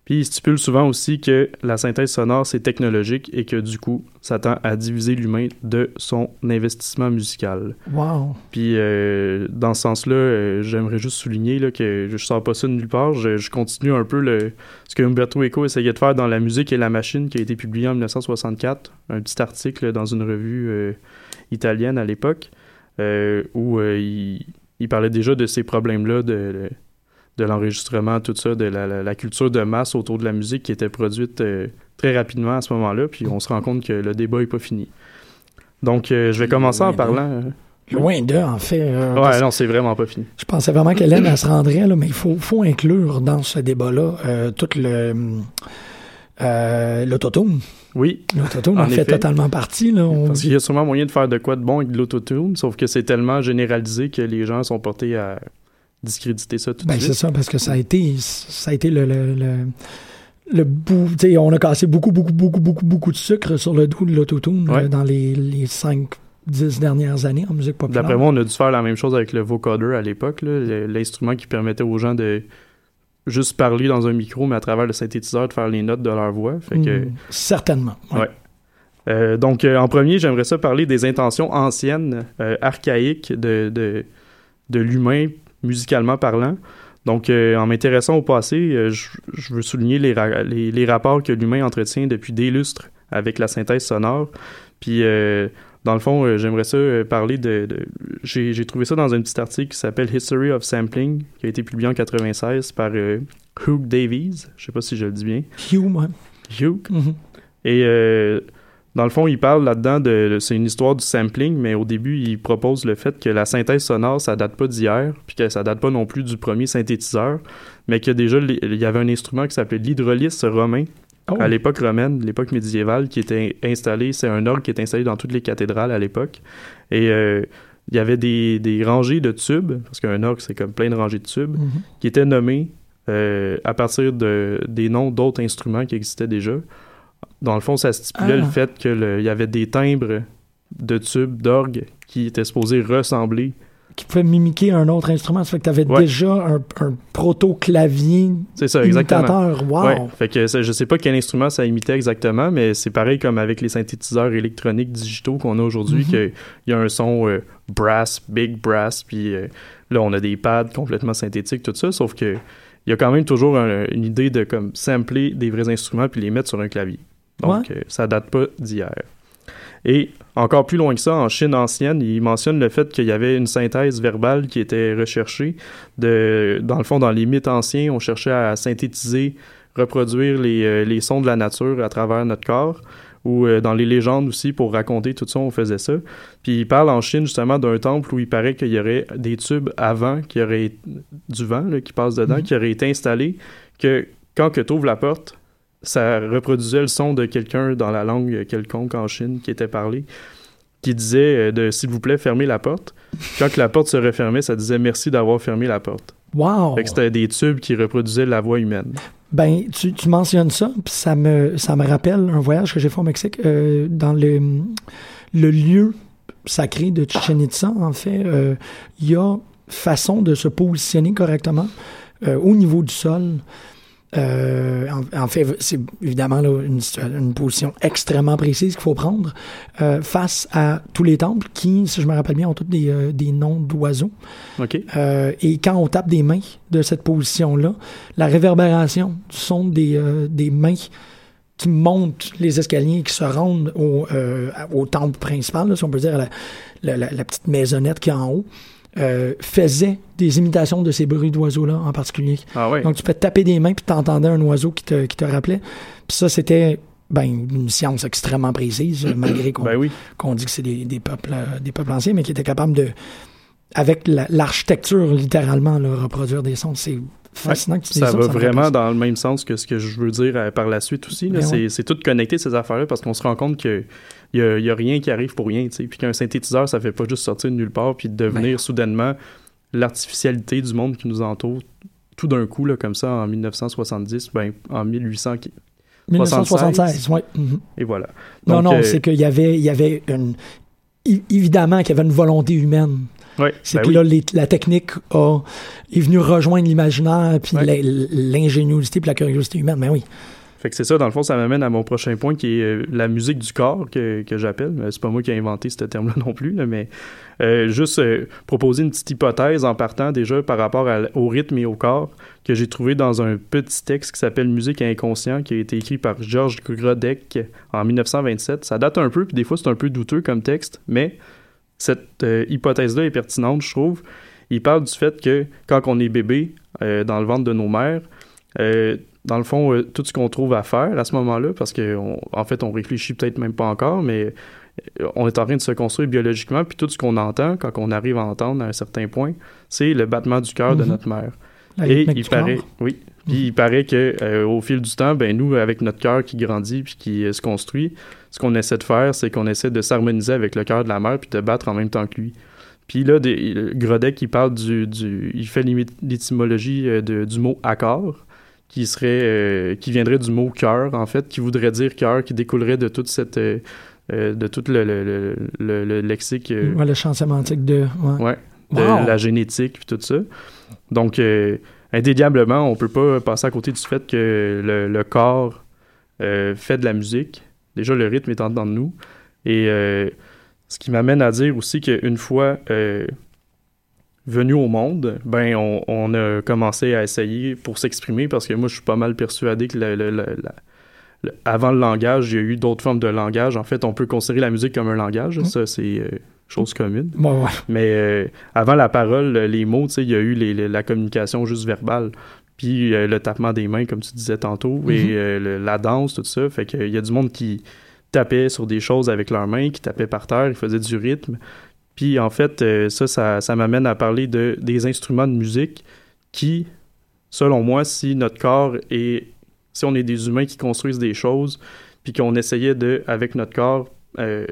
Puis ils stipulent souvent aussi que la synthèse sonore, c'est technologique et que, du coup, ça tend à diviser l'humain de son investissement musical. Wow. Puis euh, dans ce sens-là, euh, j'aimerais juste souligner là, que je sors pas ça de nulle part. Je, je continue un peu le, ce que Umberto Eco essayait de faire dans La musique et la machine, qui a été publié en 1964. Un petit article dans une revue euh, italienne à l'époque, où euh, il, il parlait déjà de ces problèmes-là, de, l'enregistrement, tout ça, de la, la- la culture de masse autour de la musique qui était produite euh, très rapidement à ce moment-là. Puis on se rend compte que le débat est pas fini. Donc, euh, je vais commencer en parlant... euh, Loin d'eux, en fait. euh, Ouais, non, c'est vraiment pas fini. Je pensais vraiment qu'Hélène, elle se rendrait, là, mais il faut, faut inclure dans ce débat-là euh, tout le. Euh, l'autotune. Oui, L'autotune En en fait effet. totalement partie. Là, on parce dit- qu'il y a sûrement moyen de faire de quoi de bon avec de l'autotune, sauf que c'est tellement généralisé que les gens sont portés à discréditer ça tout de Ben, c'est suite. ça, parce que ça a été, ça a été le, le, le, le bout. on a cassé beaucoup, beaucoup, beaucoup, beaucoup, beaucoup de sucre sur le dos de l'autotune Ouais. euh, dans les, les 5, 10 dernières années en musique populaire. D'après moi, on a dû faire la même chose avec le vocoder à l'époque, l'instrument qui permettait aux gens de juste parler dans un micro, mais à travers le synthétiseur de faire les notes de leur voix. Fait que, Mm, certainement. ouais. Ouais. Euh, donc, euh, en premier, j'aimerais ça parler des intentions anciennes, euh, archaïques de, de, de l'humain, musicalement parlant. Donc, en m'intéressant au passé, je, je veux souligner les, ra- les, les rapports que l'humain entretient depuis des lustres avec la synthèse sonore. Puis, dans le fond, euh, j'aimerais ça euh, parler de... de- J'ai trouvé ça dans un petit article qui s'appelle History of Sampling, qui a été publié en 96 par euh, Hugh Davies. Je sais pas si je le dis bien. Hugh, ouais. Hugh. Mhm. Et euh, dans le fond, il parle là-dedans de. C'est une histoire du sampling, mais au début, il propose le fait que la synthèse sonore, ça date pas d'hier, puis que ça date pas non plus du premier synthétiseur, mais que déjà, il y avait un instrument qui s'appelait l'hydrolyse romain Oh. à l'époque romaine, l'époque médiévale, qui était installé. C'est un orgue qui est installé dans toutes les cathédrales à l'époque. Et. euh, il y avait des, des rangées de tubes, parce qu'un orgue, c'est comme plein de rangées de tubes, Mhm. qui étaient nommés euh, à partir de, des noms d'autres instruments qui existaient déjà. Dans le fond, ça stipulait Ah. le fait qu'il y avait des timbres de tubes d'orgue qui étaient supposés ressembler qui pouvait mimiquer un autre instrument. Ça fait que tu avais Ouais. déjà un, un proto-clavier C'est ça, exactement. imitateur. Wow! Ouais. Fait que ça- je sais pas quel instrument ça imitait exactement, mais c'est pareil comme avec les synthétiseurs électroniques digitaux qu'on a aujourd'hui, Mhm. qu'il y a un son euh, brass, big brass, puis euh, là on a des pads complètement synthétiques, tout ça, sauf que il y a quand même toujours un- une idée de comme sampler des vrais instruments puis les mettre sur un clavier. Donc euh, ça date pas d'hier. Et encore plus loin que ça, en Chine ancienne, il mentionne le fait qu'il y avait une synthèse verbale qui était recherchée. De, dans le fond, dans les mythes anciens, on cherchait à synthétiser, reproduire les, euh, les sons de la nature à travers notre corps. Ou euh, dans les légendes aussi, pour raconter tout ça, on faisait ça. Puis il parle en Chine justement d'un temple où il paraît qu'il y aurait des tubes avant, qu'il y aurait du vent là, qui passe dedans, Mhm. qui aurait été installé, que quand que tu ouvres la porte, ça reproduisait le son de quelqu'un dans la langue quelconque en Chine qui était parlé, qui disait euh, de s'il vous plaît fermez la porte. Quand la porte se refermait, ça disait merci d'avoir fermé la porte. Wow! Fait que c'était des tubes qui reproduisaient la voix humaine. Ben, tu, tu mentionnes ça, puis ça me, ça me rappelle un voyage que j'ai fait au Mexique euh, dans le, le lieu sacré de Chichen Itza. En fait, euh, il y a façon de se positionner correctement euh, au niveau du sol. Euh, en, en fait, c'est évidemment là, une, une position extrêmement précise qu'il faut prendre euh, face à tous les temples qui, si je me rappelle bien, ont tous des, euh, des noms d'oiseaux. OK? Euh, et quand on tape des mains de cette position-là, la réverbération du son des, euh, des mains qui montent les escaliers et qui se rendent au, euh, au temple principal, là, si on peut dire, la, la- la- la petite maisonnette qui est en haut, euh, faisait des imitations de ces bruits d'oiseaux-là en particulier. Ah. Donc, tu peux taper des mains puis t'entendais un oiseau qui te, qui te rappelait. Puis ça, c'était ben, une science extrêmement précise, malgré qu'on Ben oui. qu'on dit que c'est des, des peuples euh, des peuples anciens, mais qui étaient capables de, avec la- l'architecture littéralement, là, reproduire des sons. C'est fascinant que tu Ça ça. va me fait vraiment dans le même sens que ce que je veux dire euh, par la suite aussi. Ben C'est ouais. c'est tout connecté, ces affaires-là, parce qu'on se rend compte que il y a, il y a rien qui arrive pour rien. Puis qu'un synthétiseur, ça fait pas juste sortir de nulle part puis devenir soudainement l'artificialité du monde qui nous entoure tout d'un coup, là, comme ça, en 1970, ben, en 1800. qui- 1976, oui. Et voilà. Non, Donc, non, euh, c'est qu'il y avait, il y avait une. Évidemment qu'il y avait une volonté humaine. C'est ben que oui. là, les- la technique a, est venue rejoindre l'imaginaire, puis l'ingéniosité, puis la curiosité humaine. Mais oui. Fait que c'est ça, dans le fond, ça m'amène à mon prochain point qui est euh, la musique du corps que, que j'appelle. Euh, C'est pas moi qui ai inventé ce terme-là non plus, là, mais euh, juste euh, proposer une petite hypothèse en partant déjà par rapport à- au rythme et au corps que j'ai trouvé dans un petit texte qui s'appelle Musique inconscient qui a été écrit par Georges Grodek en 1927. Ça date un peu, puis des fois c'est un peu douteux comme texte, mais cette euh, hypothèse-là est pertinente, je trouve. Il parle du fait que quand on est bébé euh, dans le ventre de nos mères, euh, dans le fond, tout ce qu'on trouve à faire à ce moment-là, parce qu'en en fait, on réfléchit peut-être même pas encore, mais on est en train de se construire biologiquement, puis tout ce qu'on entend, quand on arrive à entendre à un certain point, c'est le battement du cœur de Mhm. notre mère. La Et il paraît, corps. oui, puis il paraît que euh, au fil du temps, ben nous, avec notre cœur qui grandit puis qui euh, se construit, ce qu'on essaie de faire, c'est qu'on essaie de s'harmoniser avec le cœur de la mère puis de battre en même temps que lui. Puis là, des, il- Grodek, il parle du, du il fait l'étymologie euh, du mot accord, qui serait, euh, qui viendrait du mot cœur en fait, qui voudrait dire cœur, qui découlerait de toute cette, de tout le, le, le, le- le lexique. Ouais, le champ sémantique de. ouais. Ouais, de Wow. la génétique puis tout ça. Donc, euh, indéniablement, on peut pas passer à côté du fait que le, corps euh, fait de la musique. Déjà, le rythme est en dedans de nous. Et euh, ce qui m'amène à dire aussi qu'une fois euh, venu au monde, ben on, a commencé à essayer pour s'exprimer parce que moi, je suis pas mal persuadé que la- le- avant le langage, il y a eu d'autres formes de langage. En fait, on peut considérer la musique comme un langage. Mhm. Ça, c'est euh, chose commune. Ouais. Mais euh, avant la parole, les mots, il y a eu les- les- la communication juste verbale. Puis euh, le tapement des mains, comme tu disais tantôt, Mhm. et le- la danse, tout ça. Fait qu'il y a du monde qui tapait sur des choses avec leurs mains, qui tapait par terre, ils faisaient du rythme. Puis en fait, ça, ça, ça m'amène à parler de, des instruments de musique qui, selon moi, si notre corps est... Si on est des humains qui construisent des choses, puis qu'on essayait de, avec notre corps, euh,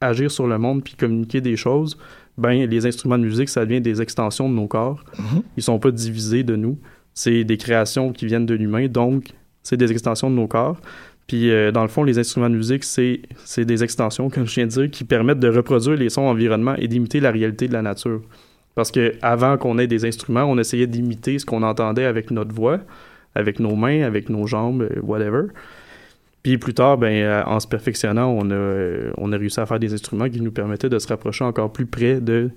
agir sur le monde puis communiquer des choses, ben les instruments de musique, ça devient des extensions de nos corps. Mhm. Ils sont pas divisés de nous. C'est des créations qui viennent de l'humain, donc c'est des extensions de nos corps. Puis euh, dans le fond, les instruments de musique, c'est des extensions, comme je viens de dire, qui permettent de reproduire les sons environnements et d'imiter la réalité de la nature. Parce que avant qu'on ait des instruments, on essayait d'imiter ce qu'on entendait avec notre voix, avec nos mains, avec nos jambes, euh, whatever. Puis plus tard, ben, euh, en se perfectionnant, on a, euh, on a réussi à faire des instruments qui nous permettaient de se rapprocher encore plus près de,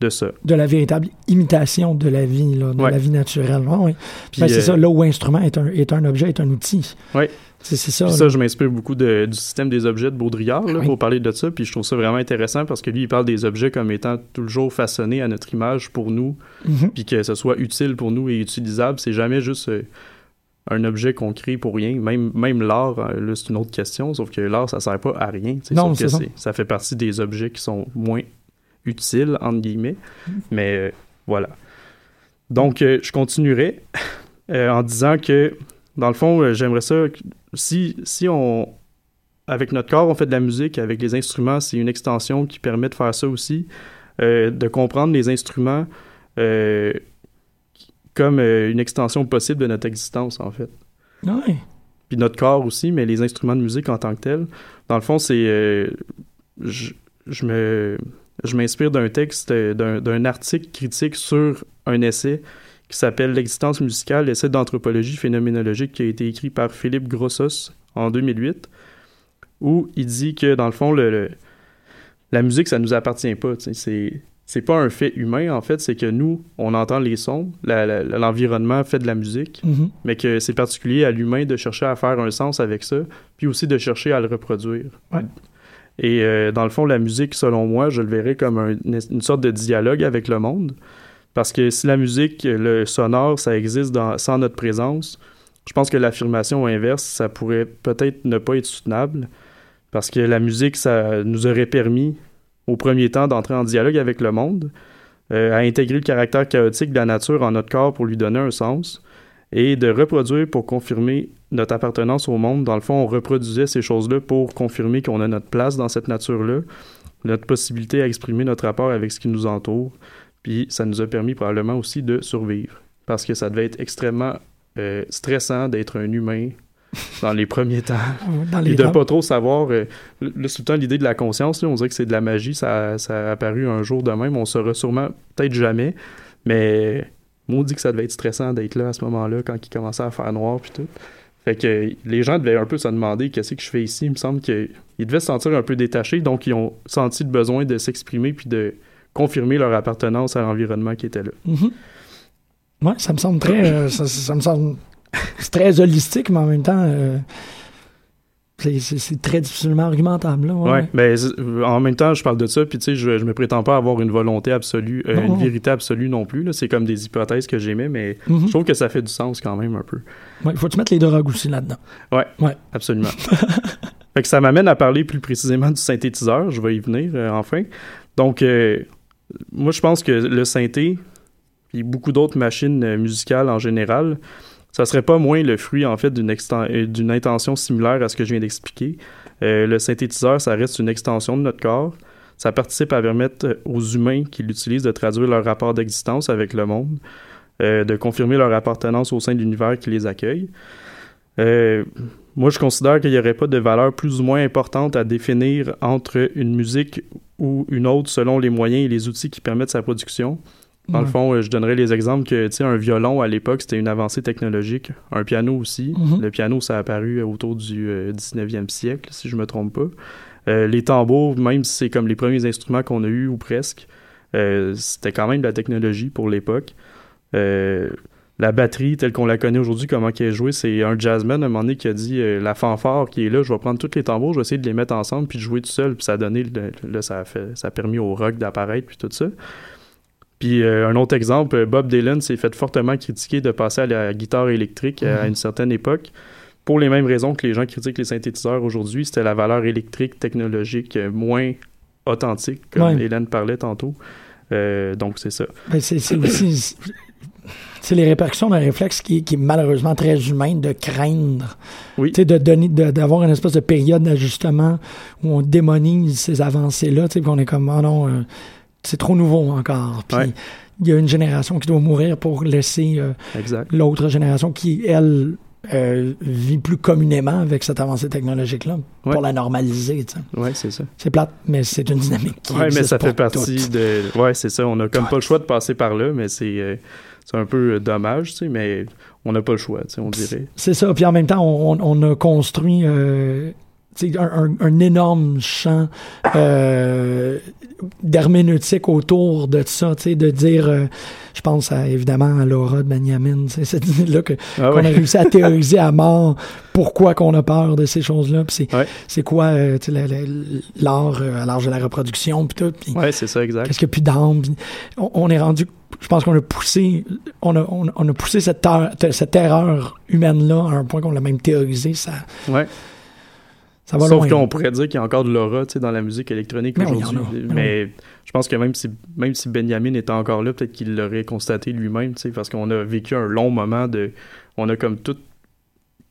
de ça. De la véritable imitation de la vie, là, de Ouais. la vie naturelle. Ouais, ouais. Puis, Ben, c'est euh, ça, là où instrument est un, est un objet, est un outil. Ouais. C'est ça. Puis ça, je m'inspire beaucoup de- du système des objets de Baudrillard là, Oui. pour parler de ça. Puis je trouve ça vraiment intéressant parce que lui, il parle des objets comme étant toujours façonnés à notre image pour nous, Mhm. puis que ce soit utile pour nous et utilisable. C'est jamais juste euh, un objet qu'on crée pour rien. Même, même l'art, euh, là, c'est une autre question, sauf que l'art, ça sert pas à rien. Non, sauf que ça. fait partie des objets qui sont moins utiles, entre guillemets. Mais euh, voilà. Donc, euh, je continuerai euh, en disant que, dans le fond, j'aimerais ça, que- si, si on, avec notre corps, on fait de la musique, avec les instruments, c'est une extension qui permet de faire ça aussi, de comprendre les instruments comme euh, une extension possible de notre existence, en fait. Ouais. Puis notre corps aussi, mais les instruments de musique en tant que tels. Dans le fond, c'est... euh, je, je me... Je m'inspire d'un texte, euh, d'un article critique sur un essai qui s'appelle L'existence musicale, essai d'anthropologie phénoménologique qui a été écrit par Philippe Grossos en 2008, où il dit que, dans le fond, le, le- la musique, ça nous appartient pas. C'est c'est pas un fait humain, en fait, c'est que nous, on entend les sons, l'environnement fait de la musique, Mhm. mais que c'est particulier à l'humain de chercher à faire un sens avec ça, puis aussi de chercher à le reproduire. Ouais. Et euh, dans le fond, la musique, selon moi, je le verrais comme un- une sorte de dialogue avec le monde, parce que si la musique, le sonore, ça existe dans- sans notre présence, je pense que l'affirmation inverse, ça pourrait peut-être ne pas être soutenable, parce que la musique, ça nous aurait permis, au premier temps, d'entrer en dialogue avec le monde, euh, à intégrer le caractère chaotique de la nature en notre corps pour lui donner un sens, et de reproduire pour confirmer notre appartenance au monde. Dans le fond, on reproduisait ces choses-là pour confirmer qu'on a notre place dans cette nature-là, notre possibilité à exprimer notre rapport avec ce qui nous entoure, puis ça nous a permis probablement aussi de survivre, parce que ça devait être extrêmement euh, stressant d'être un humain dans les premiers temps. Dans les de temps. pas trop savoir. euh, là, c'est tout le temps l'idée de la conscience. Là, on dirait que c'est de la magie. Ça, ça a apparu un jour de même. On saura sûrement, peut-être jamais. Mais dit que ça devait être stressant d'être là à ce moment-là quand il commençait à faire noir puis tout. Fait que les gens devaient un peu se demander qu'est-ce que je fais ici? Il me semble qu'ils devaient se sentir un peu détachés. Donc, ils ont senti le besoin de s'exprimer puis de confirmer leur appartenance à l'environnement qui était là. Mhm. Ouais, ça me semble très. euh, ça, ça me semble. C'est très holistique, mais en même temps. euh, c'est- très difficilement argumentable. Là, ouais, c'est- en même temps, je parle de ça, puis tu sais, je, je me prétends pas avoir une volonté absolue, euh, une vérité absolue non plus. C'est comme des hypothèses que j'aimais, mais Mhm. je trouve que ça fait du sens quand même un peu. Ouais, Il faut que tu mettes les drogues aussi là-dedans? Ouais, Ouais. absolument. fait que ça m'amène à parler plus précisément du synthétiseur. Je vais y venir euh, enfin. Donc, moi, je pense que le synthé, puis beaucoup d'autres machines musicales en général, ça serait pas moins le fruit, en fait, d'une euh, intention similaire à ce que je viens d'expliquer. Euh, le synthétiseur, ça reste une extension de notre corps. Ça participe à permettre euh, aux humains qui l'utilisent de traduire leur rapport d'existence avec le monde, de confirmer leur appartenance au sein de l'univers qui les accueille. Moi, je considère qu'il n'y aurait pas de valeur plus ou moins importante à définir entre une musique ou une autre selon les moyens et les outils qui permettent sa production. Dans le fond, euh, je donnerais les exemples que, tu sais, un violon à l'époque, c'était une avancée technologique. Un piano aussi. Mhm. Le piano, ça a apparu euh, autour du euh, 19e siècle, si je me trompe pas. Euh, les tambours, même si c'est comme les premiers instruments qu'on a eus ou presque, euh, c'était quand même de la technologie pour l'époque. Euh, la batterie, telle qu'on la connaît aujourd'hui, comment qu'elle est jouée, c'est un jazzman à un moment donné qui a dit euh, la fanfare qui est là, je vais prendre tous les tambours, je vais essayer de les mettre ensemble puis de jouer tout seul, puis ça a donné, le- là, ça a, fait, ça a permis au rock d'apparaître puis tout ça. Puis euh, un autre exemple, euh, Bob Dylan s'est fait fortement critiquer de passer à la guitare électrique euh, à Mhm. une certaine époque. Pour les mêmes raisons que les gens critiquent les synthétiseurs aujourd'hui, c'était la valeur électrique, technologique, moins authentique, comme Ouais. Hélène parlait tantôt. Euh, donc c'est ça. Ben, c'est aussi. C'est les répercussions d'un réflexe qui, qui est malheureusement très humain de craindre. Oui. Tu sais, de donner, d'avoir une espèce de période d'ajustement où on démonise ces avancées-là, tu sais, puis on est comme, oh non, euh, c'est trop nouveau encore. Puis Ouais. il y a une génération qui doit mourir pour laisser euh, l'autre génération qui, elle, euh, vit plus communément avec cette avancée technologique-là Ouais. pour la normaliser. Ouais, c'est ça. C'est plate, mais c'est une dynamique qui Ouais, mais ça fait partie toutes. de. Ouais, c'est ça. On a comme pas le choix de passer par là, mais c'est euh, c'est un peu euh, dommage, tu sais, mais on n'a pas le choix, tu sais, on dirait. C'est ça. Puis en même temps, on, on a construit un, un- un énorme champ euh, d'herméneutique autour de ça, de dire, euh, je pense à, évidemment à Laura de Benjamin, cette idée-là que Ah qu'on a ouais. réussi à théoriser à mort pourquoi qu'on a peur de ces choses-là, puis c'est Ouais. quoi euh, l'art euh, à l'âge de la reproduction, puis tout, Ouais, c'est ça, exact. qu'est-ce qu'il y a plus d'âme, puis on, on est rendu, je pense qu'on a poussé, on a, on, on a poussé cette, ter- cette erreur humaine-là à un point qu'on l'a même théorisé, ça, Ouais. Ça va Sauf qu'on pourrait dire qu'il y a encore de l'aura, tu sais, dans la musique électronique aujourd'hui. Mais Mais je pense que même si, même si Benjamin était encore là, peut-être qu'il l'aurait constaté lui-même, tu sais, parce qu'on a vécu un long moment de. On a comme tout.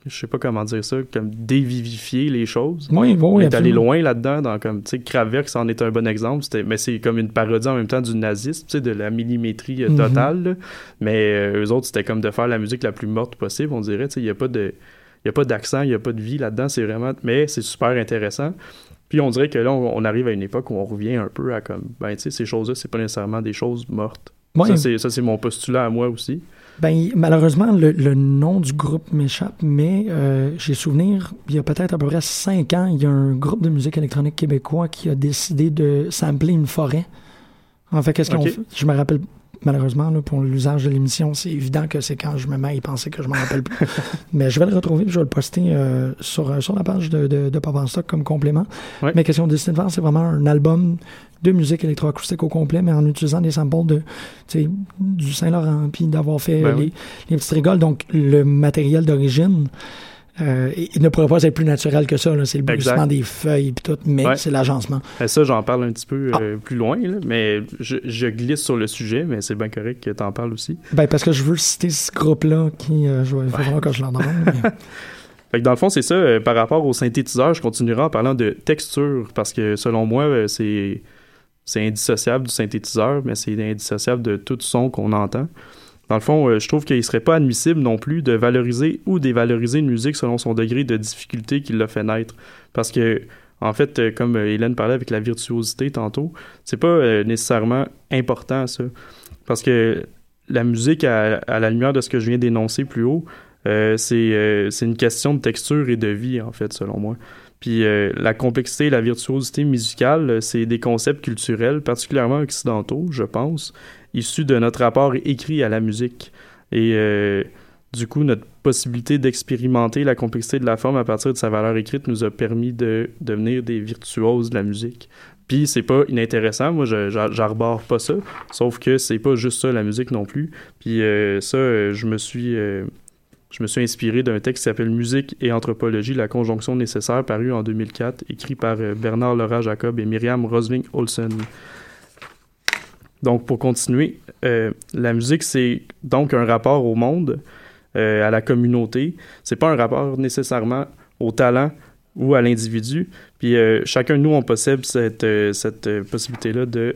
Je sais pas comment dire ça, comme dévivifié les choses. Oui, oui, on est allé loin là-dedans, dans comme, tu sais, en est un bon exemple, mais c'est comme une parodie en même temps du nazisme, tu sais, de la millimétrie euh, Mhm. totale, là. mais euh, eux autres, c'était comme de faire la musique la plus morte possible, on dirait, tu sais, il y a pas de... Il n'y a pas d'accent, il n'y a pas de vie là-dedans, c'est vraiment... Mais c'est super intéressant. Puis on dirait que là, on, on arrive à une époque où on revient un peu à comme... Ben, tu sais, ces choses-là, c'est pas nécessairement des choses mortes. Ouais. Ça, c'est- Ça, c'est mon postulat à moi aussi. Ben, malheureusement, le, le nom du groupe m'échappe, mais euh, j'ai souvenir, il y a peut-être à peu près cinq ans, il y a un groupe de musique électronique québécois qui a décidé de sampler une forêt. En fait, qu'est-ce qu'on Ok. fait? Je me rappelle, malheureusement, là, pour l'usage de l'émission, c'est évident que c'est quand je me mets à y penser que je m'en rappelle plus. mais je vais le retrouver je vais le poster euh, sur, euh, sur la page de, de, de Pop en Stock comme complément. Ouais. Mais question de décider de faire, c'est vraiment un album de musique électroacoustique au complet, mais en utilisant des samples de, du Saint-Laurent, puis d'avoir fait Ben les, oui. les petites rigoles. Donc, le matériel d'origine euh, il ne pourrait pas être plus naturel que ça. C'est le bruissement des feuilles, puis tout, mais Ouais. c'est l'agencement. Et ça, j'en parle un petit peu Ah. euh, plus loin, là, mais je, je glisse sur le sujet, mais c'est bien correct que t'en parles aussi. Ben, parce que je veux citer ce groupe-là qui, euh, je vais, vraiment que je l'en demande. mais- Fait que dans le fond, c'est ça. euh, par rapport au synthétiseur, je continuerai en parlant de texture, parce que selon moi, c'est c'est indissociable du synthétiseur, mais c'est indissociable de tout son qu'on entend. Dans le fond, euh, je trouve qu'il serait pas admissible non plus de valoriser ou dévaloriser une musique selon son degré de difficulté qui l'a fait naître. Parce que, en fait, euh, comme euh, Hélène parlait avec la virtuosité tantôt, c'est pas nécessairement important, ça. Parce que la musique, à, la lumière de ce que je viens d'énoncer plus haut, c'est une question de texture et de vie, en fait, selon moi. Puis la complexité et la virtuosité musicale, c'est des concepts culturels, particulièrement occidentaux, je pense, issus de notre rapport écrit à la musique. Et euh, du coup, notre possibilité d'expérimenter la complexité de la forme à partir de sa valeur écrite nous a permis de devenir des virtuoses de la musique. Puis c'est pas inintéressant, moi j'arbore pas ça, sauf que c'est pas juste ça la musique non plus. Puis euh, ça, euh, je me suis inspiré d'un texte qui s'appelle Musique et anthropologie, la conjonction nécessaire, paru en 2004, écrit par Bernard Laurent Jacob et Myriam Rosling Olsen. Donc, pour continuer, euh, la musique, c'est donc un rapport au monde, euh, à la communauté. C'est pas un rapport nécessairement au talent ou à l'individu. Puis euh, chacun de nous, on possède cette, cette possibilité-là de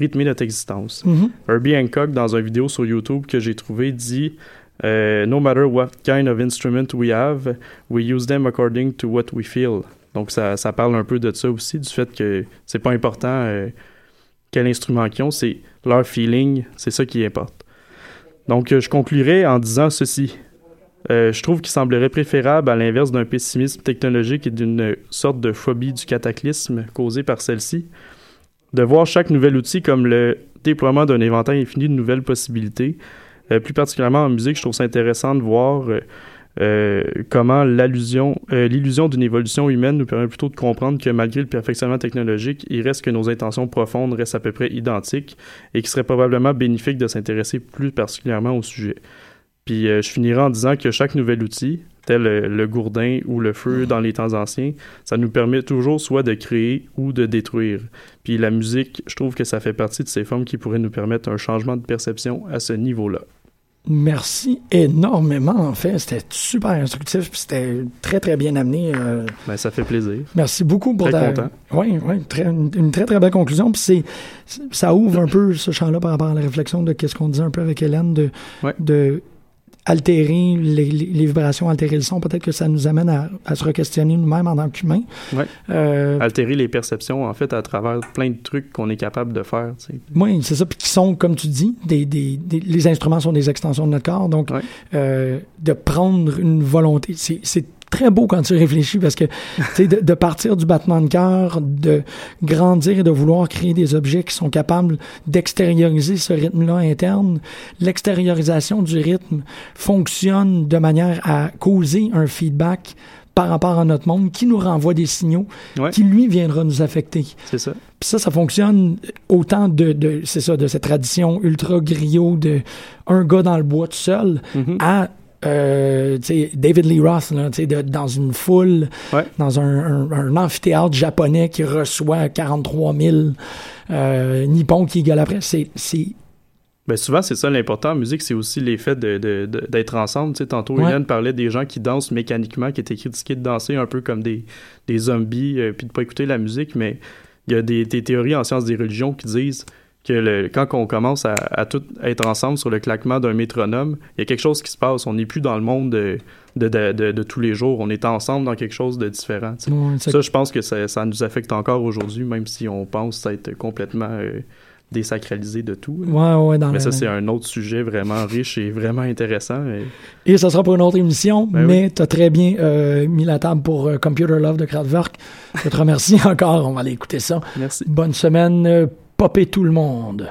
rythmer notre existence. Mhm. Herbie Hancock, dans une vidéo sur YouTube que j'ai trouvé, dit No matter what kind of instrument we have, we use them according to what we feel. Donc, ça, ça parle un peu de ça aussi, du fait que c'est pas important quel instrument qu'ils ont, c'est leur feeling, c'est ça qui importe. Donc, euh, je conclurai en disant ceci. Euh, je trouve qu'il semblerait préférable, à l'inverse d'un pessimisme technologique et d'une sorte de phobie du cataclysme causé par celle-ci, de voir chaque nouvel outil comme le déploiement d'un éventail infini de nouvelles possibilités. Euh, plus particulièrement en musique, je trouve ça intéressant de voir euh, comment l'allusion, euh, l'illusion d'une évolution humaine nous permet plutôt de comprendre que malgré le perfectionnement technologique, il reste que nos intentions profondes restent à peu près identiques et qu'il serait probablement bénéfique de s'intéresser plus particulièrement au sujet. Puis euh, je finirai en disant que chaque nouvel outil, tel le gourdin ou le feu dans les temps anciens, ça nous permet toujours soit de créer ou de détruire. Puis la musique, je trouve que ça fait partie de ces formes qui pourraient nous permettre un changement de perception à ce niveau-là. Merci énormément, en fait. C'était super instructif, puis c'était très, très bien amené. euh, Ben, ça fait plaisir. Merci beaucoup pour Très ta... content. Oui, oui, très, une, très, très belle conclusion. Puis c'est, c'est- ça ouvre un peu ce champ-là par rapport à la réflexion de qu'est-ce qu'on disait un peu avec Hélène, de, Ouais. de altérer les, vibrations, altérer le son, peut-être que ça nous amène à, à se re-questionner nous-mêmes en tant qu'humains. Ouais. Euh, Altérer les perceptions, en fait, à travers plein de trucs qu'on est capable de faire. tu sais. Oui, c'est ça. Puis qui sont, comme tu dis, des, des, des- les instruments sont des extensions de notre corps. Donc, Ouais. euh, de prendre une volonté, c'est très beau quand tu réfléchis parce que, de, de partir du battement de cœur, de grandir et de vouloir créer des objets qui sont capables d'extérioriser ce rythme-là interne. L'extériorisation du rythme fonctionne de manière à causer un feedback par rapport à notre monde qui nous renvoie des signaux Ouais. qui, lui, viendra nous affecter. C'est ça. Puis ça, ça fonctionne autant de, de c'est ça, de cette tradition ultra griot de un gars dans le bois tout seul Mhm. à euh, David Lee Roth, là, de- dans une foule, Ouais. dans un, un- un amphithéâtre japonais qui reçoit 43 000 euh, nippons qui gueulent après. C'est, Ben souvent, c'est ça l'important en musique, c'est aussi l'effet de, de- de- d'être ensemble. Tu sais, tantôt, Ouais. Hélène parlait des gens qui dansent mécaniquement, qui étaient critiqués de danser un peu comme des, des zombies, euh, puis de pas écouter la musique, mais il y a des, des théories en sciences des religions qui disent que le- quand on commence à, à tout être ensemble sur le claquement d'un métronome, il y a quelque chose qui se passe. On n'est plus dans le monde de, de, de- de- de tous les jours. On est ensemble dans quelque chose de différent. Ça, je pense que ça, ça nous affecte encore aujourd'hui, même si on pense être complètement euh, désacralisé de tout. là. ouais, ouais, dans Mais le- ça, c'est un autre sujet vraiment riche et vraiment intéressant. Et... Et ça sera pour une autre émission, Ben mais tu as très bien euh, mis la table pour euh, Computer Love de Kraftwerk. Je te remercie encore. On va aller écouter ça. Merci. Bonne semaine. Popez tout le monde.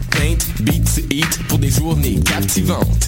paint, beats, eat pour des journées captivantes.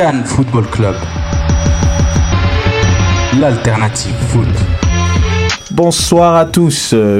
Football Club. L'alternative foot. Bonsoir à tous.